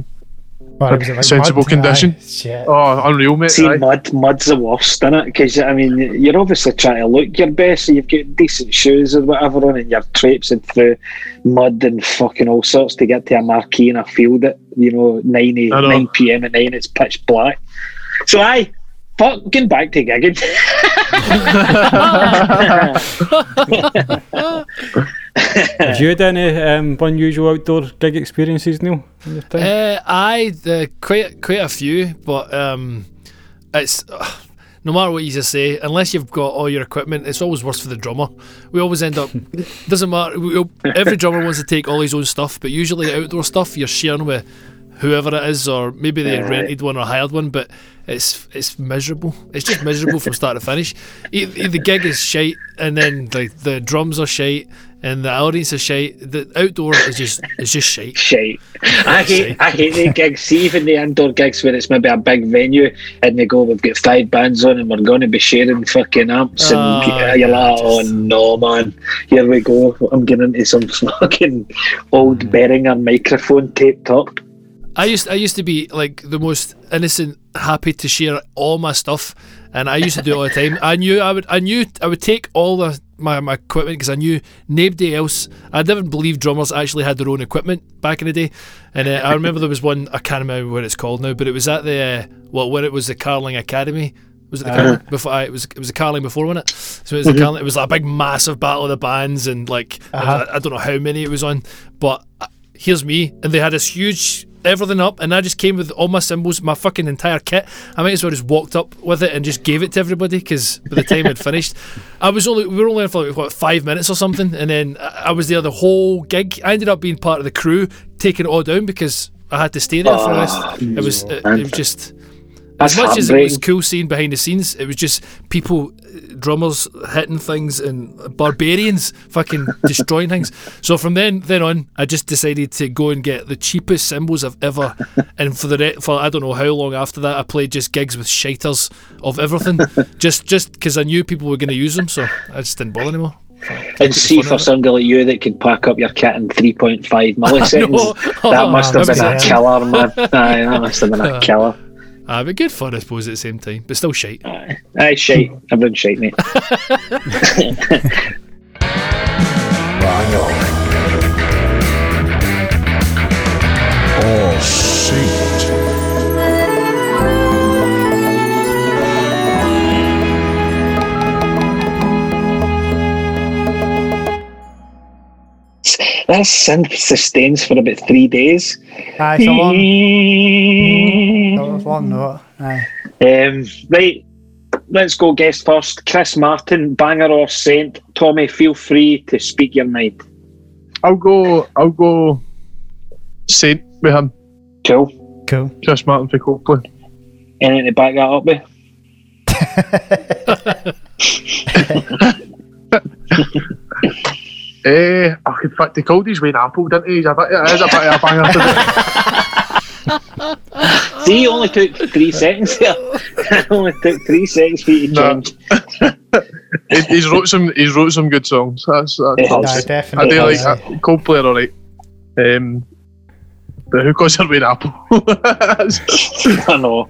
Well, was it like sensible mud? condition. <laughs> Aye, shit. Oh, unreal, mate. See, aye. mud, mud's the worst, isn't it? Because I mean, you're obviously trying to look your best, so you've got decent shoes or whatever on, and you're traipsing through mud and fucking all sorts to get to a marquee in a field at you know nine I know. nine p.m. at night. It's pitch black. So I fucking back to gigging. <laughs> <laughs> Have you had any um, unusual outdoor gig experiences, Neil? in your time? Uh, I uh, quite quite a few, but um, it's uh, no matter what you say, unless you've got all your equipment, it's always worse for the drummer. We always end up <laughs> doesn't matter. We, every drummer wants to take all his own stuff, but usually the outdoor stuff you're sharing with whoever it is, or maybe they rented one or hired one, but it's it's miserable. It's just miserable from start to finish. The gig is shite, and then like the drums are shite, and the audience is shite. The outdoor is just it's just shite. Shite. I hate Shite. I hate the gigs. See even the indoor gigs where it's maybe a big venue and they go, We've got five bands on and we're gonna be sharing fucking amps and Oh, you're like, Oh no man, here we go. I'm getting into some <laughs> fucking old mm. Behringer microphone taped up. I used I used to be like the most innocent, happy to share all my stuff, and I used to do it all the time. I knew I would I knew I would take all the my, my equipment because I knew nobody else. I didn't believe drummers actually had their own equipment back in the day, and uh, I <laughs> remember there was one I can't remember what it's called now, but it was at the uh, well when it was the Carling Academy. Was it the Carling before? I, it was it was the Carling before, wasn't it? So it was the Carling. It was like a big, massive battle of the bands, and like was- I, I don't know how many it was on, but uh, here's me, and they had this huge everything up, and I just came with all my cymbals, my fucking entire kit. I might as well just walked up with it and just gave it to everybody because by the time I'd finished, I was only we were only in for like, what five minutes or something, and then I was there the whole gig. I ended up being part of the crew, taking it all down because I had to stay there for the rest. Ah, it was it, it was just. That's As much as it was cool seeing behind the scenes, it was just people, uh, drummers hitting things and barbarians fucking <laughs> destroying things. So from then then on, I just decided to go and get the cheapest cymbals I've ever. <laughs> And for the re- for I don't know how long after that, I played just gigs with shiters of everything, <laughs> just just because I knew people were going to use them. So I just didn't bother anymore. And see for somebody like you that could pack up your kit in 3.5 milliseconds. know. That must have been a killer, man. Aye, that must have been a killer. Ah, but good fun, I suppose, at the same time, but still shite. Aye, Aye shite. Everyone's shite, mate. All <laughs> <laughs> That synth sustains for about three days. Aye, <laughs> it's a long, it's a long note. Aye. Um, right, let's go guest first. Chris Martin, banger or saint. Tommy, feel free to speak your mind. I'll go. I'll go. Saint with him. Cool. Cool. Chris Martin for Coldplay. Anything to back that up with? <laughs> <laughs> Eh, oh, in fact, they called his Wayne Apple, didn't he? He's a bit, it is a bit of a banger. to. See, it only took three seconds there. Only took three seconds for you to No. change. He's wrote some. He's wrote some good songs. That's, that's Yeah. I'll Aye. I definitely. do like Aye. uh, Coldplay, are alright. Um, but who calls her Wayne Apple? <laughs> I know.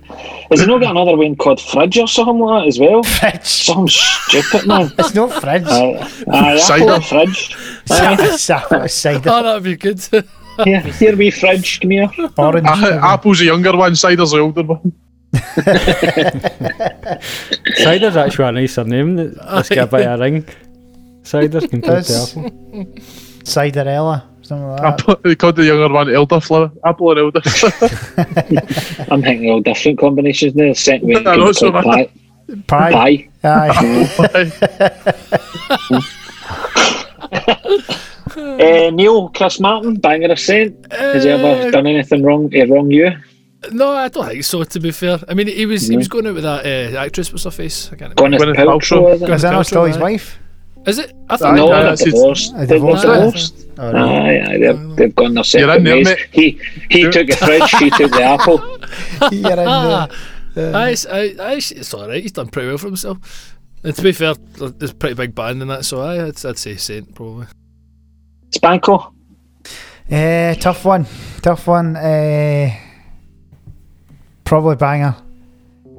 Has he not got another one called Fridge or something like that as well? Fridge. Something stupid, man. <laughs> It's not fridge. Aye, aye, Cider. Apple Fridge. <laughs> Aye. Cider. Cider. Oh, that'd be good. Here, here we Fridge, come here. Orange. Uh, Apple's the younger one. Cider's the older one. Cider's actually a nicer name. Let's get a bit of a ring. Cider compared to That's- Apple. Ciderella. Something like that. Apple, they called the younger one Elderflower. Apple and Elder. <laughs> <laughs> I'm thinking all different combinations now. Second one I know, could so called pie. Pie. pie. Aye. <laughs> Uh, Neil, Chris Martin, banger of saint. Has he ever done anything wrong? Uh, wrong you? No, I don't think so. To be fair, I mean, he was he was going out with that uh, actress. What's her face? I can't remember. Gwyneth Gwyneth Paltrow, Paltrow. is it? Was that not still his wife? Is it? I thought. No, they're divorced. They're divorce. divorced. Oh, right. Aye, aye, they've, they've gone their You're separate in there, ways. mate. He he took the fridge, she took the apple. <laughs> <laughs> You're in Ah, there. aye, it's- aye, aye, it's all right. He's done pretty well for himself. And to be fair, there's a pretty big band in that, so aye, I'd, I'd say Saint probably. Spanko. Uh, tough one. Tough one. Uh, probably banger.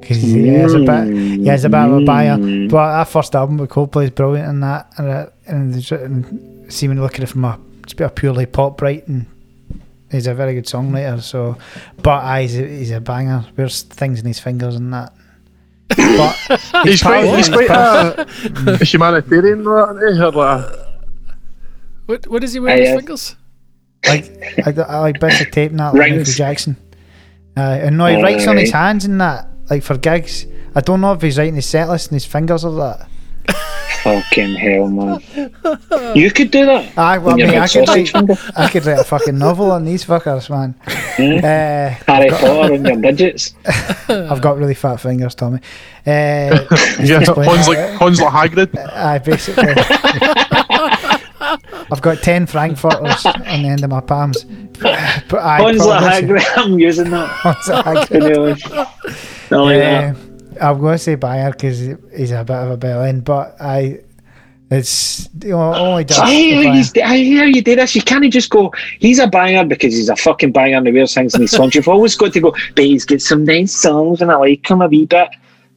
Because he is a bit, he is a bit of a banger. But that first album with Coldplay is brilliant in that, and, uh, and, there's- and seeming looking at it from a, it's a bit of purely pop writing. He's a very good songwriter. So, but aye, he's a, he's a banger. There's things in his fingers and that. But <laughs> he's quite. He's he's quite a <laughs> humanitarian, though, isn't he? Like, What what does he wear on Aye, his fingers? like I, I like bits of tape and that like Michael Jackson. Uh, and no, he writes on his hands and that, like for gigs. I don't know if he's writing his set list and his fingers or that. Fucking hell, man. <laughs> You could do that. Aye, well, When you're I could sausage write. I could write a fucking novel on these fuckers, man. Uh, Harry Potter on your digits. <laughs> I've got really fat fingers, Tommy. Uh, <laughs> Yeah, explain Hans like Hans like Hagrid. Aye, basically. I've got 10 Frankfurters on the end of my palms. But I Hans Hagrid, I'm using that. Anyway. I like that. I'm going to say Bayer because he's a bit of a bellend, but I. It's you know, only just. I hear, I- you, I hear you do this. You can't just go, he's a banger because he's a fucking banger and he wears things in his songs. You've always got to go, but he's got some nice songs and I like him a wee bit.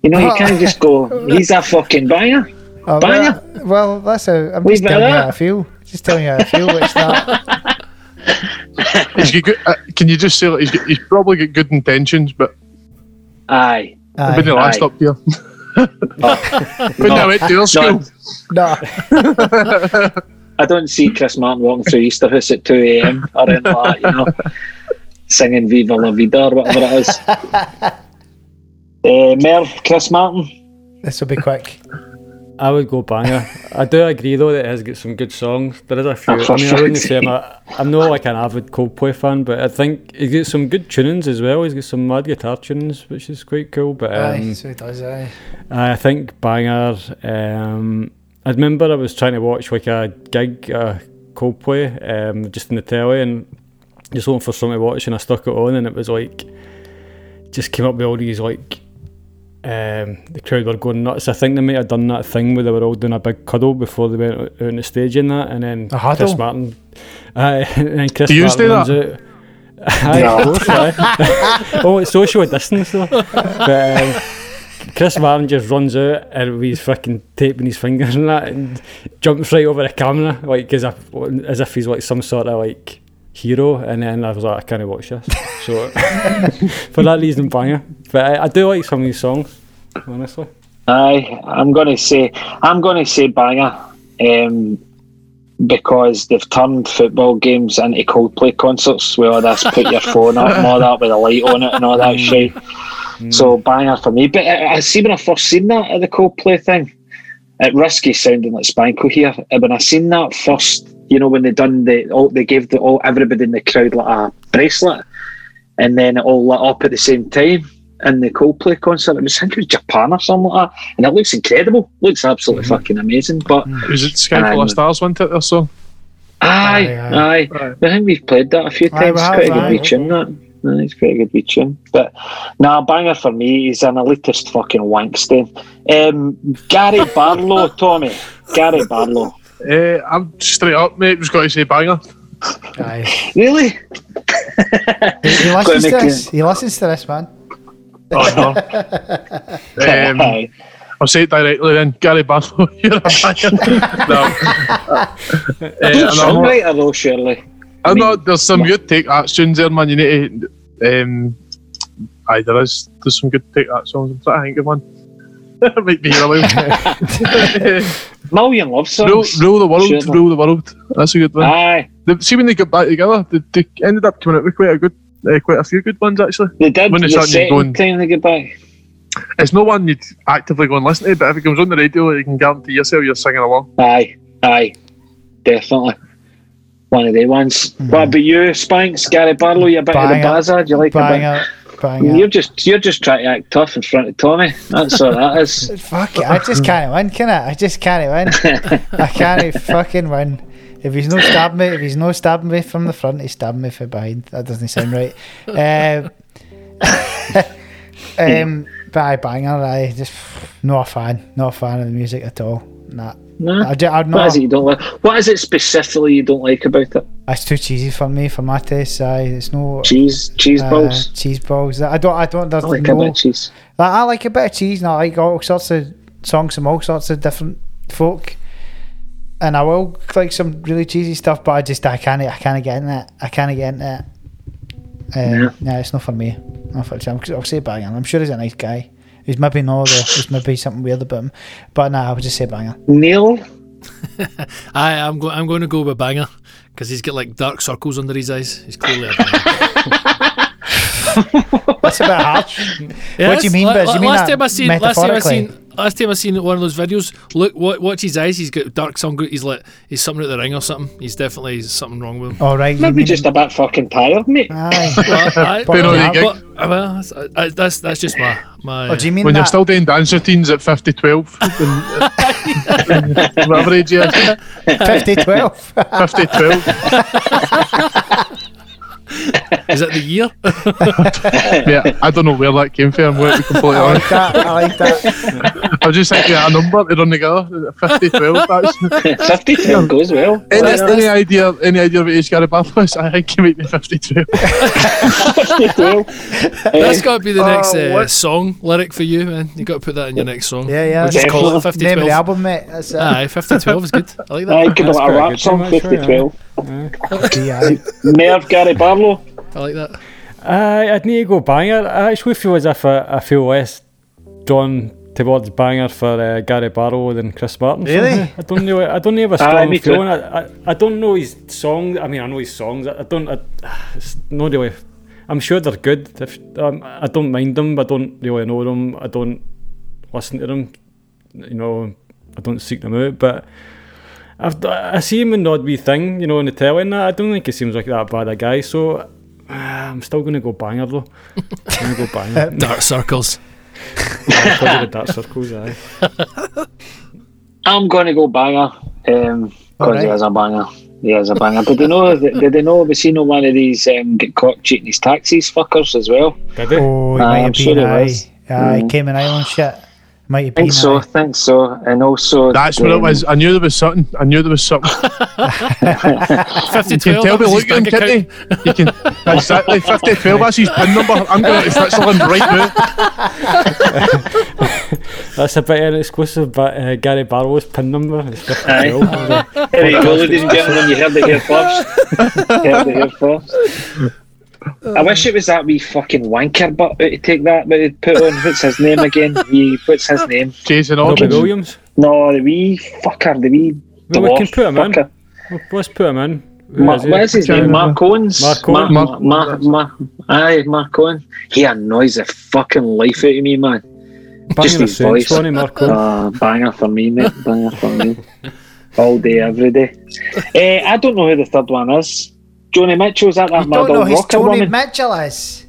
You know, you can't <laughs> just go, he's a fucking banger. Oh, Banger. well, well, that's a. I'm Wee just telling you how. I feel. Just telling you how I feel. It's not. <laughs> He's got good, uh, can you just say like, he's, got, he's probably got good intentions, but Aye. I've been the Aye, last aye. up here. when I went to their school, no. <laughs> I don't see Chris Martin walking through Easterhouse at 2 a.m. or anything like that, you know, <laughs> singing Viva La Vida or whatever it is. <laughs> Uh, Merv, Chris Martin. This will be quick. I would go banger. I do agree though that it has got some good songs. There is a few. I mean, I wouldn't say I'm, a, I'm not like an avid Coldplay fan, but I think he's got some good tunings as well. He's got some mad guitar tunings, which is quite cool. But Aye, um, so does. Aye. I think banger. Um, I remember I was trying to watch like a gig, uh, Coldplay, um, just in the telly, and just looking for something to watch, and I stuck it on, and it was like just came up with all these like um, the crowd were going nuts. I think they might have done that thing where they were all doing a big cuddle before they went out on the stage and that, and then A huddle? Chris Martin, uh, <laughs> and then Chris Do yous Martin do runs out. <laughs> Aye, of course, aye. <laughs> oh, it's social distance though. But um, Chris Martin just runs out and he's fucking taping his fingers and that, and jumps right over the camera like as if as if he's like some sort of like hero. And then I was like, I can't watch this. So <laughs> for that reason, banger. But I, I do like some of these songs, honestly. Aye, I'm gonna say I'm gonna say banger, um, because they've turned football games into Coldplay concerts where all this put your phone up and all that with a light on it and all that shit. So banger for me. But I, I see when I first seen that at the Coldplay thing, at risky sounding like Spanko here. When I seen that first, you know, when they done the all they gave the all everybody in the crowd like a bracelet, and then it all lit up at the same time in the Coldplay concert. It was I think it was Japan or something like that, and it looks incredible. Looks absolutely fucking amazing. But was it Sky Full of Stars, wasn't it, their song? aye, Aye, aye, Aye. I think we've played that a few times. we It's have, quite a good aye. wee tune. That. Aye, It's quite a good wee tune. But nah, banger for me. He's an elitist fucking wankstein. Um, Gary Barlow, <laughs> Tommy. Gary Barlow. Uh, I'm straight up, mate. Just got to say banger. Aye. Really? He, he listens to this. He listens to this, man. Oh, no. <laughs> um, I'll say it directly then. Gary Barlow, <laughs> you're a banger. <laughs> no. Uh, Good and I'm, songwriter though, surely. I know there's some good take that tunes there, man. You need to. Um, aye, there is. There's some good take that songs. I'm trying to think of one. Might be here a while. Million love rule, songs. rule the world, Sure. rule the world. That's a good one. Aye. They- see when they got back together, they, they ended up coming out with quite a good, uh, quite a few good ones actually. They did When the it's on, you're second going- time they get back. It's no one you'd actively go and listen to, but if it comes on the radio, you can guarantee yourself you're singing along. Aye, aye, definitely. One of the ones. What about you, Spanks? Gary Barlow, you a bit of the. Bazaar? Do you like a Banger. bit? Banger. You're just you're just trying to act tough in front of Tommy. That's all that is. <laughs> Fuck it. I just can't win, can I? I just can't win. I can't fucking win. If he's no stabbing me, if he's no stabbing me from the front, he's stabbing me from behind. That doesn't sound right. Um, <laughs> um, but I banger. I just not a fan. Not a fan of the music at all. Nah. No. I, ju- I'm not. is it you don't like? What is it specifically you don't like about it? It's too cheesy for me, for my taste. Aye, it's no Cheese, cheese uh, balls. cheese balls. I don't. I don't. There's I like a bit of cheese. Like, I like a bit of cheese and I like all sorts of songs from all sorts of different folk. And I will like some really cheesy stuff, but I just I can't I can't get in it. I can't get in it. Um, Yeah. yeah. it's not for me. Not for him. I'll say banger. I'm sure he's a nice guy. He's maybe no though. There's maybe something weird about him. But nah, I would just say banger. Neil, <laughs> I, I'm going. I'm going to go with banger because he's got like dark circles under his eyes. He's clearly a banger. <laughs> That's a bit harsh. <laughs> Yeah, What do you mean, la- Biz? You mean last that time I seen, last time I seen, last time I seen one of those videos. Look, what, watch his eyes. He's got dark sun. He's like, he's something at the ring or something. He's definitely something wrong with him. All right. you Maybe mean- just a bit fucking tired, mate. Aye. Well, I, But well, no, they but- uh, well, that's, I, that's that's just my my. Oh, do you mean when that? you're still doing dance routines at 50, 12, <laughs> and, uh, <laughs> whatever age you are, 50 <laughs> 12? 50, 12. <laughs> is it the year? Uh, <laughs> Yeah, I don't know where that came from. I'm to be completely I honest. like that. I like that. <laughs> I was just thinking a number to run together. 50, 12. That's, 50 12 goes well. any, That's- any idea? Any idea what age Gary Barlow is? I think he might be 50 12. that's got to be the next Oh, uh, song lyric for you, man. You got to put that in your next song. Yeah, yeah. We'll just call it Definitely. 50 Name of the album, mate. That's it. Aye, 50 12 is good. I like that. I could be like a rap song, pretty 50 12. Yeah. Merv Gary Barlow. I like that. I, I'd need to go banger. I actually feel as if I, I feel less drawn towards banger for uh, Gary Barlow than Chris Martin. Really? somehow. I don't know. I don't have a strong <laughs> me too. feeling. I, I, I don't know his songs. I mean, I know his songs. I, I don't. I, it's not really. I'm sure they're good. If, um, I don't mind them. I don't really know them. I don't listen to them. You know, I don't seek them out. But I've, I see him in the odd wee thing, you know, in the telly and that. I don't think he seems like that bad a guy. So uh, I'm still going to go banger though. I'm going to go banger. <laughs> Dark Circles. Because of the dark circles, aye. I'm going to go banger because Alright. he has a banger. He has a banger. Did they know? <laughs> Did they know? Was he no one of these um, get caught cheating his taxis fuckers as well? Did he? Oh, it Aye, might I'm have sure been. it aye. was. Aye, Mm. Cayman Island shit. Might have I think so. aye. think so. And also, That's what it um, was. I knew there was something. I knew there was something. <laughs> 50 You can tell that me was his looking, bank. Kitty. You can <laughs> exactly 50, 12. That's his pin number. I'm going to Switzerland right now. <laughs> That's a bit exclusive, but uh, Gary Barlow's pin number is 50 Aye. There you go, ladies and gentlemen. You heard it here first. You heard it here first. I wish it was that wee fucking wanker but to take that, but he'd put on what's his name again? <laughs> Wee, what's his name? Jason Robbie Williams. No, the wee fucker, the wee Well, we dwarf can put him in. fucker. Well, Let's put him in. Ma- is what is his Can't name? Mark Owens. Mark Ma- Owens. Ma- Ma- Ma- aye, Mark Owen. He annoys the fucking life out of me, man. Just Banger of his voice. sense, Ronnie Marco. Uh, banger for me, mate. Banger for me. <laughs> All day, every day. Eh, I don't know who the third one is. Joni Mitchell, is that that You mad don't old who rocker Joni woman? Mitchell is?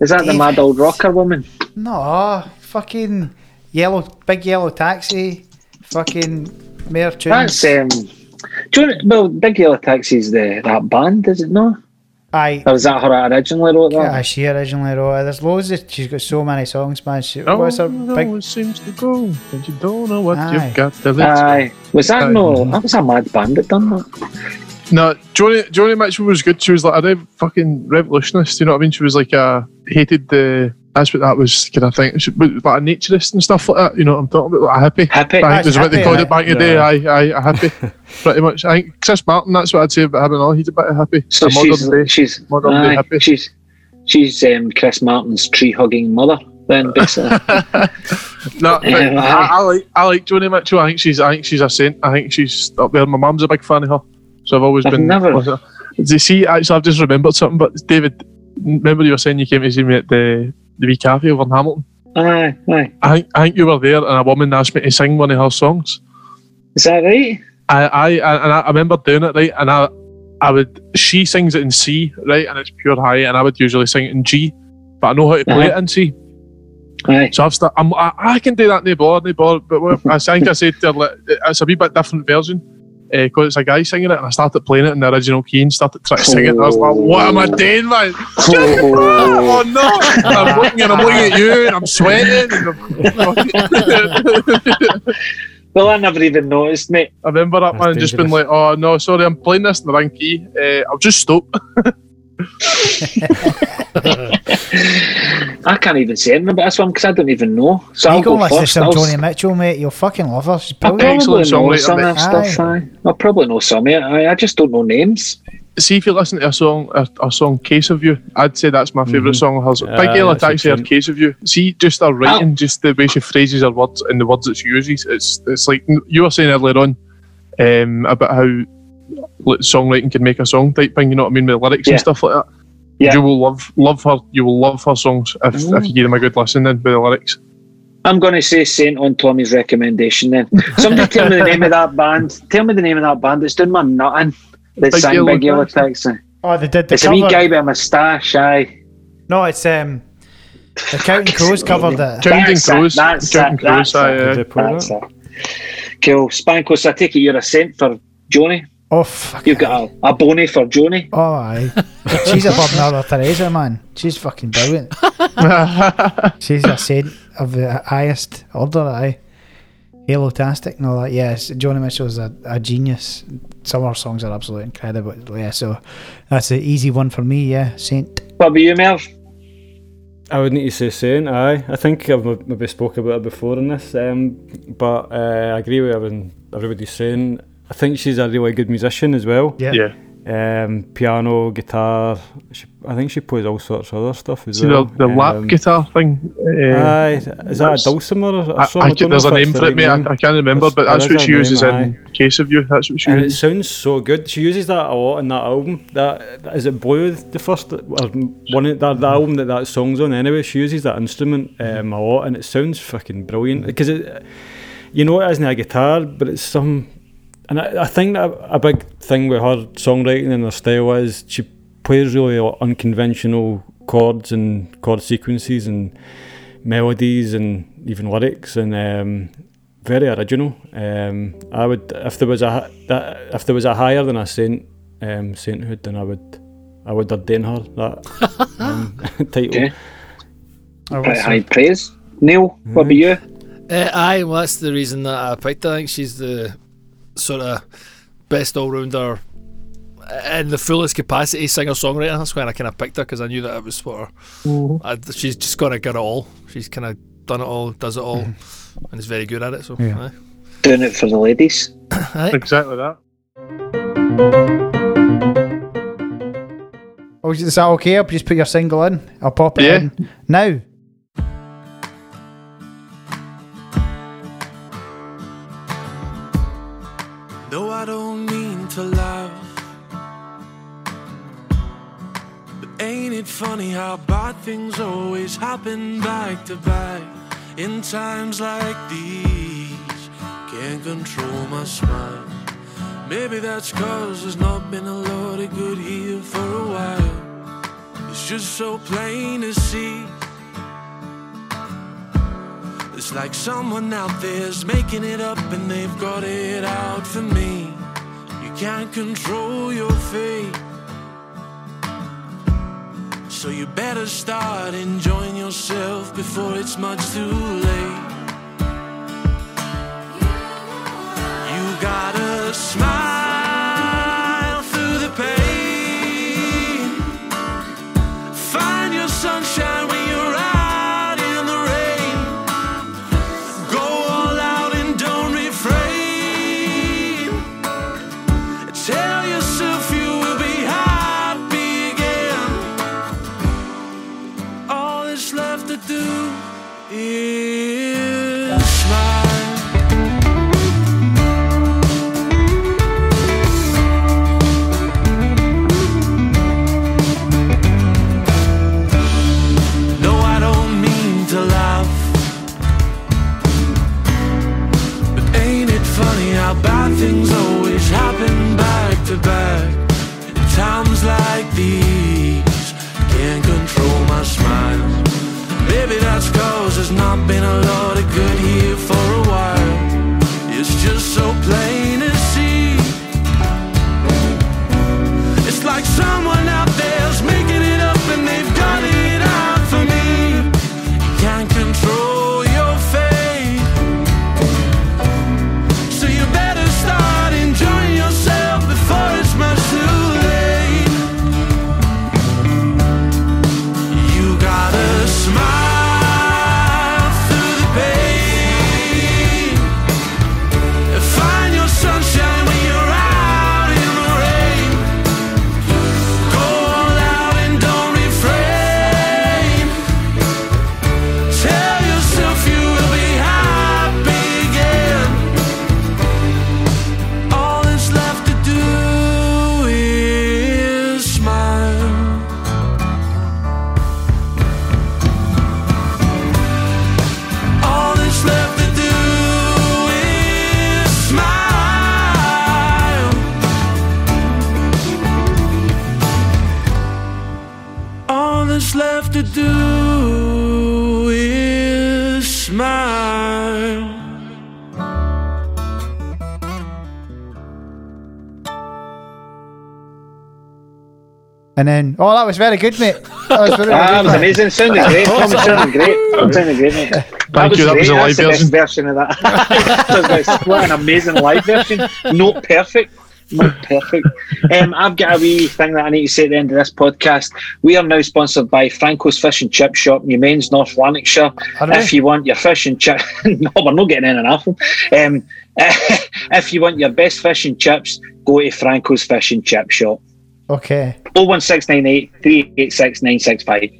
is that the mad old rocker woman? No, fucking yellow, big yellow taxi, fucking Mayor Tunes. That's um. Joni, well, Big Yellow Taxi's the that band, is it not? Aye. Or was that her that originally wrote that? Yeah, she originally wrote it. There's loads of. She's got so many songs, man. She, Oh, what's her no, big? it seems to go, and you don't know what Aye. you've got till it's. Aye. Was that Aye. no? That was a mad band that done that. No, Joni, Joni Mitchell was good. She was like a rev, fucking revolutionist. You know what I mean? She was like a hated the. That's what that was kind of thing. She was like a naturist and stuff like that. You know what I'm talking about? Like a hippie. Hippie. I think was what they hippie, called it back in the day. Aye, aye, a hippie. <laughs> Pretty much. I think Chris Martin. That's what I'd say about him and all. He's a bit of hippie. So a modern she's day. she's modern day aye, hippie. she's she's um, Chris Martin's tree hugging mother. Then <laughs> basically, No, but <laughs> Yeah, I, I like I like Joni Mitchell. I think she's I think she's a saint. I think she's up there. My mum's a big fan of her, so I've always I've been. never- <laughs> Do you see? Actually, I've just remembered something. But David, remember you were saying you came to see me at the the wee cafe over in Hamilton. aye, aye. I think I think you were there, and a woman asked me to sing one of her songs. Is that right? I I and I remember doing it right, and I I would she sings it in C right, and it's pure high, and I would usually sing it in G, but I know how to play Uh-huh. it in C. Aye. So I've st- I'm, I, I can do that, no bother, no bother. But <laughs> I think I said to her, like, it's a wee bit different version because it's a guy singing it, and I started playing it in the original key and started trying to sing it. And I was like, what am I doing, man? oh no! I'm looking and I'm looking at you, and I'm sweating. And I'm- <laughs> Well, I never even noticed, mate. I remember that That's man just been like, oh no, sorry, I'm playing this in the wrong key. Uh, I'll just stop. <laughs> I can't even say anything about this one because I don't even know. So You I'll go go listen to first. some I'll, Joni Mitchell, mate. You'll fucking love her. She's I'll probably know songwriter, some of that stuff. Aye. Aye. I'll probably know some of it. Aye. I just don't know names. See if you listen to a song, a, a song "Case of You," I'd say that's my favorite song of hers. Yeah, Big Yellow that's a Taxi or "Case of You." See, just her writing, just the way she phrases her words and the words that she uses. It's it's like you were saying earlier on um, about how like, songwriting can make a song type thing. You know what I mean with lyrics Yeah. and stuff like that. Yeah. You will love love her. You will love her songs if, if you give them a good listen. Then with the lyrics. I'm going to say Saint on Tommy's recommendation then. Somebody tell me the name of that band. Tell me the name of that band that's doing my nutting. That Big sang Yellow Big Yellow Taxi. Taxi. Oh, they did the It's a cover. wee guy with a moustache, aye. No, it's um, the Counting Crows covered it. Counting That's it, Crows. that's Counting it, Crows. that's aye, it. aye. Did they put That's that? it. Cool. Spankos, I take it you're a cent for Joni. Oh, fuck. You've got a, a bony for Joni. Oh, aye. She's above Mother Teresa, man. She's fucking brilliant. <laughs> She's a saint of the highest order, aye. Halo-tastic and all that. Yes, Joni Mitchell's a, a genius. Some of her songs are absolutely incredible. Yeah, so that's an easy one for me, yeah. Saint. What about you, Merv? I would need to say saying aye. I think I've maybe spoke about it before in this, um, but uh, I agree with everything everybody's saying. I think she's a really good musician as well. Yeah. Yeah. Um, piano, guitar. She, I think she plays all sorts of other stuff as See well. the, the lap Um, guitar thing. Uh, Aye, is that a dulcimer or, or I, something? I, don't there's a name for it, mate. I, I can't remember, but that's what a she uses name, in Case of You. That's what she And it sounds so good. She uses that a lot in that album. That that- is it Blue, the first or one of that, that album that that song's on. Anyway, she uses that instrument um, a lot, and it sounds fucking brilliant. Because it, you know, it isn't a guitar, but it's some. And I, I think that a big thing with her songwriting and her style is she plays really unconventional chords and chord sequences and melodies and even lyrics and um, very original. Um, I would if there was a that if there was a higher than a saint um, sainthood, then I would I would ordain her that <laughs> um, <laughs> title. Okay. I Pretty high praise. Neil, what about you? Uh, aye, well, that's the reason that I picked. I think she's the sort of best all rounder in the fullest capacity singer songwriter. That's when I kind of picked her because I knew that it was for her. Mm-hmm. I, she's just got to get it all. She's kind of done it all, does it all, mm-hmm. and is very good at it. So, Yeah. aye. Doing it for the ladies. <coughs> Aye. Exactly that. oh, is that okay? I'll just put your single in. I'll pop it Yeah. in. Now. Ain't it funny how bad things always happen back to back? In times like these, can't control my smile. Maybe that's cause there's not been a lot of good here for a while. It's just so plain to see. It's like someone out there's making it up and they've got it out for me. You can't control your fate. So you better start enjoying yourself before it's much too late. Then, oh, that was very good, mate. That was very, Ah, very that good, was amazing. Sounded great. <laughs> Sounded great. Sounded great, mate. <laughs> Thank you, that was a live That's the best version of that. <laughs> what an amazing live version. Not perfect. Not perfect. Um, I've got a wee thing that I need to say at the end of this podcast. We are now sponsored by Franco's Fish and Chip Shop, Newmains, North Lanarkshire. If you want your fish and chip, no, we're not getting in an apple. Um, if you want your best fish and chips, go to Franco's Fish and Chip Shop. Okay. 01698 386 965.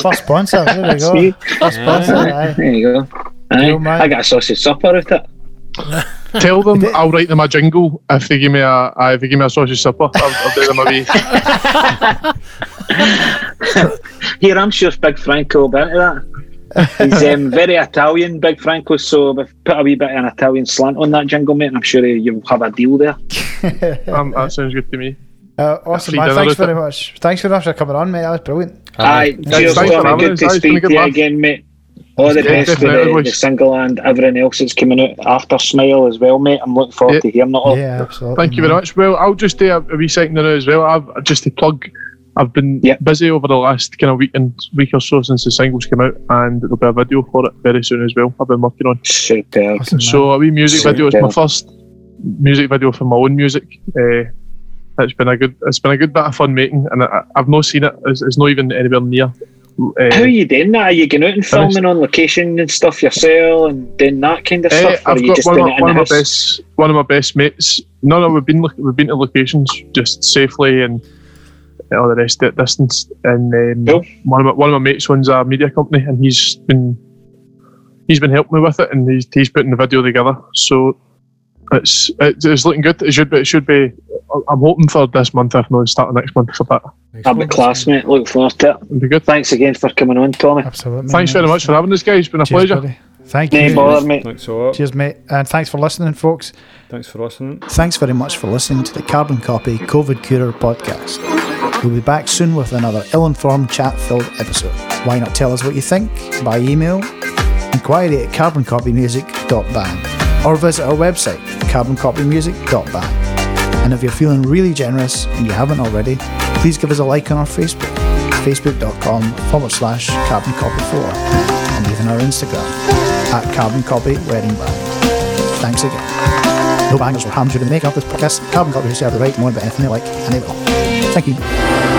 First sponsor. There we go. First sponsor. Aye. There you go. Aye. Cool, man. I got a sausage supper out of it. <laughs> Tell them I'll write them a jingle if they give me a uh, if they give me a sausage supper. I'll, I'll do them a wee. <laughs> Here, I'm sure Big Franco will be into that. He's um, very Italian, Big Franco, so we've put a wee bit of an Italian slant on that jingle, mate, and I'm sure you'll have a deal there. Um, that sounds good to me. Uh, awesome, man. Thanks very it. much. Thanks very much for coming on, mate. That was brilliant. Aye, cheers, thanks for Tommy. having Good to Aye, it's been speak to you laugh. again, mate. All the best for the, boys. the single and everything else that's coming out after Smile as well, mate. I'm looking forward Yeah. to hearing it all. Yeah, absolutely. Thank you very much. Well, I'll just do a, a wee second now as well. I've just to plug. I've been Yep. busy over the last kind of week and week or so since the singles came out, and there'll be a video for it very soon as well. I've been working on. Superb. Awesome. So a wee music video is my first music video for my own music. Uh, it's been a good, it's been a good bit of fun making, and I, I've not seen it. It's, it's not even anywhere near. Uh, How are you doing that? Are you going out and filming on location and stuff yourself and doing that kind of Eh, stuff? I've got one, of, my- one of my best one of my best mates. No, no, we've been we've been to locations just safely and all the rest of it distance. And um, Cool. one of my, one of my mates owns a media company, and he's been he's been helping me with it, and he's he's putting the video together. So it's it's, it's looking good. It should be it should be. I'm hoping for this month, if not start of next month for that. I'll be class, mate. Look forward to it. It'll be good. Thanks again for coming on, Tommy. Absolutely. Thanks very much for having us, guys. It's been a Cheers, pleasure. buddy. Thank you. bother, mate. Thanks a lot. Cheers, mate. And thanks for listening, folks. Thanks for listening. Thanks very much for listening to the Carbon Copy COVID Curer podcast. We'll be back soon with another ill informed, chat filled episode. Why not tell us what you think by email? Inquiry at carboncopymusic.band or visit our website, carboncopymusic.band. And if you're feeling really generous and you haven't already, please give us a like on our Facebook, facebook.com forward slash carboncopy4, and even our Instagram at carboncopy wedding band. Thanks again. No bangers or hams during the make of this podcast. Carbon Copy who serve the right more about anything they like, and they will. Thank you.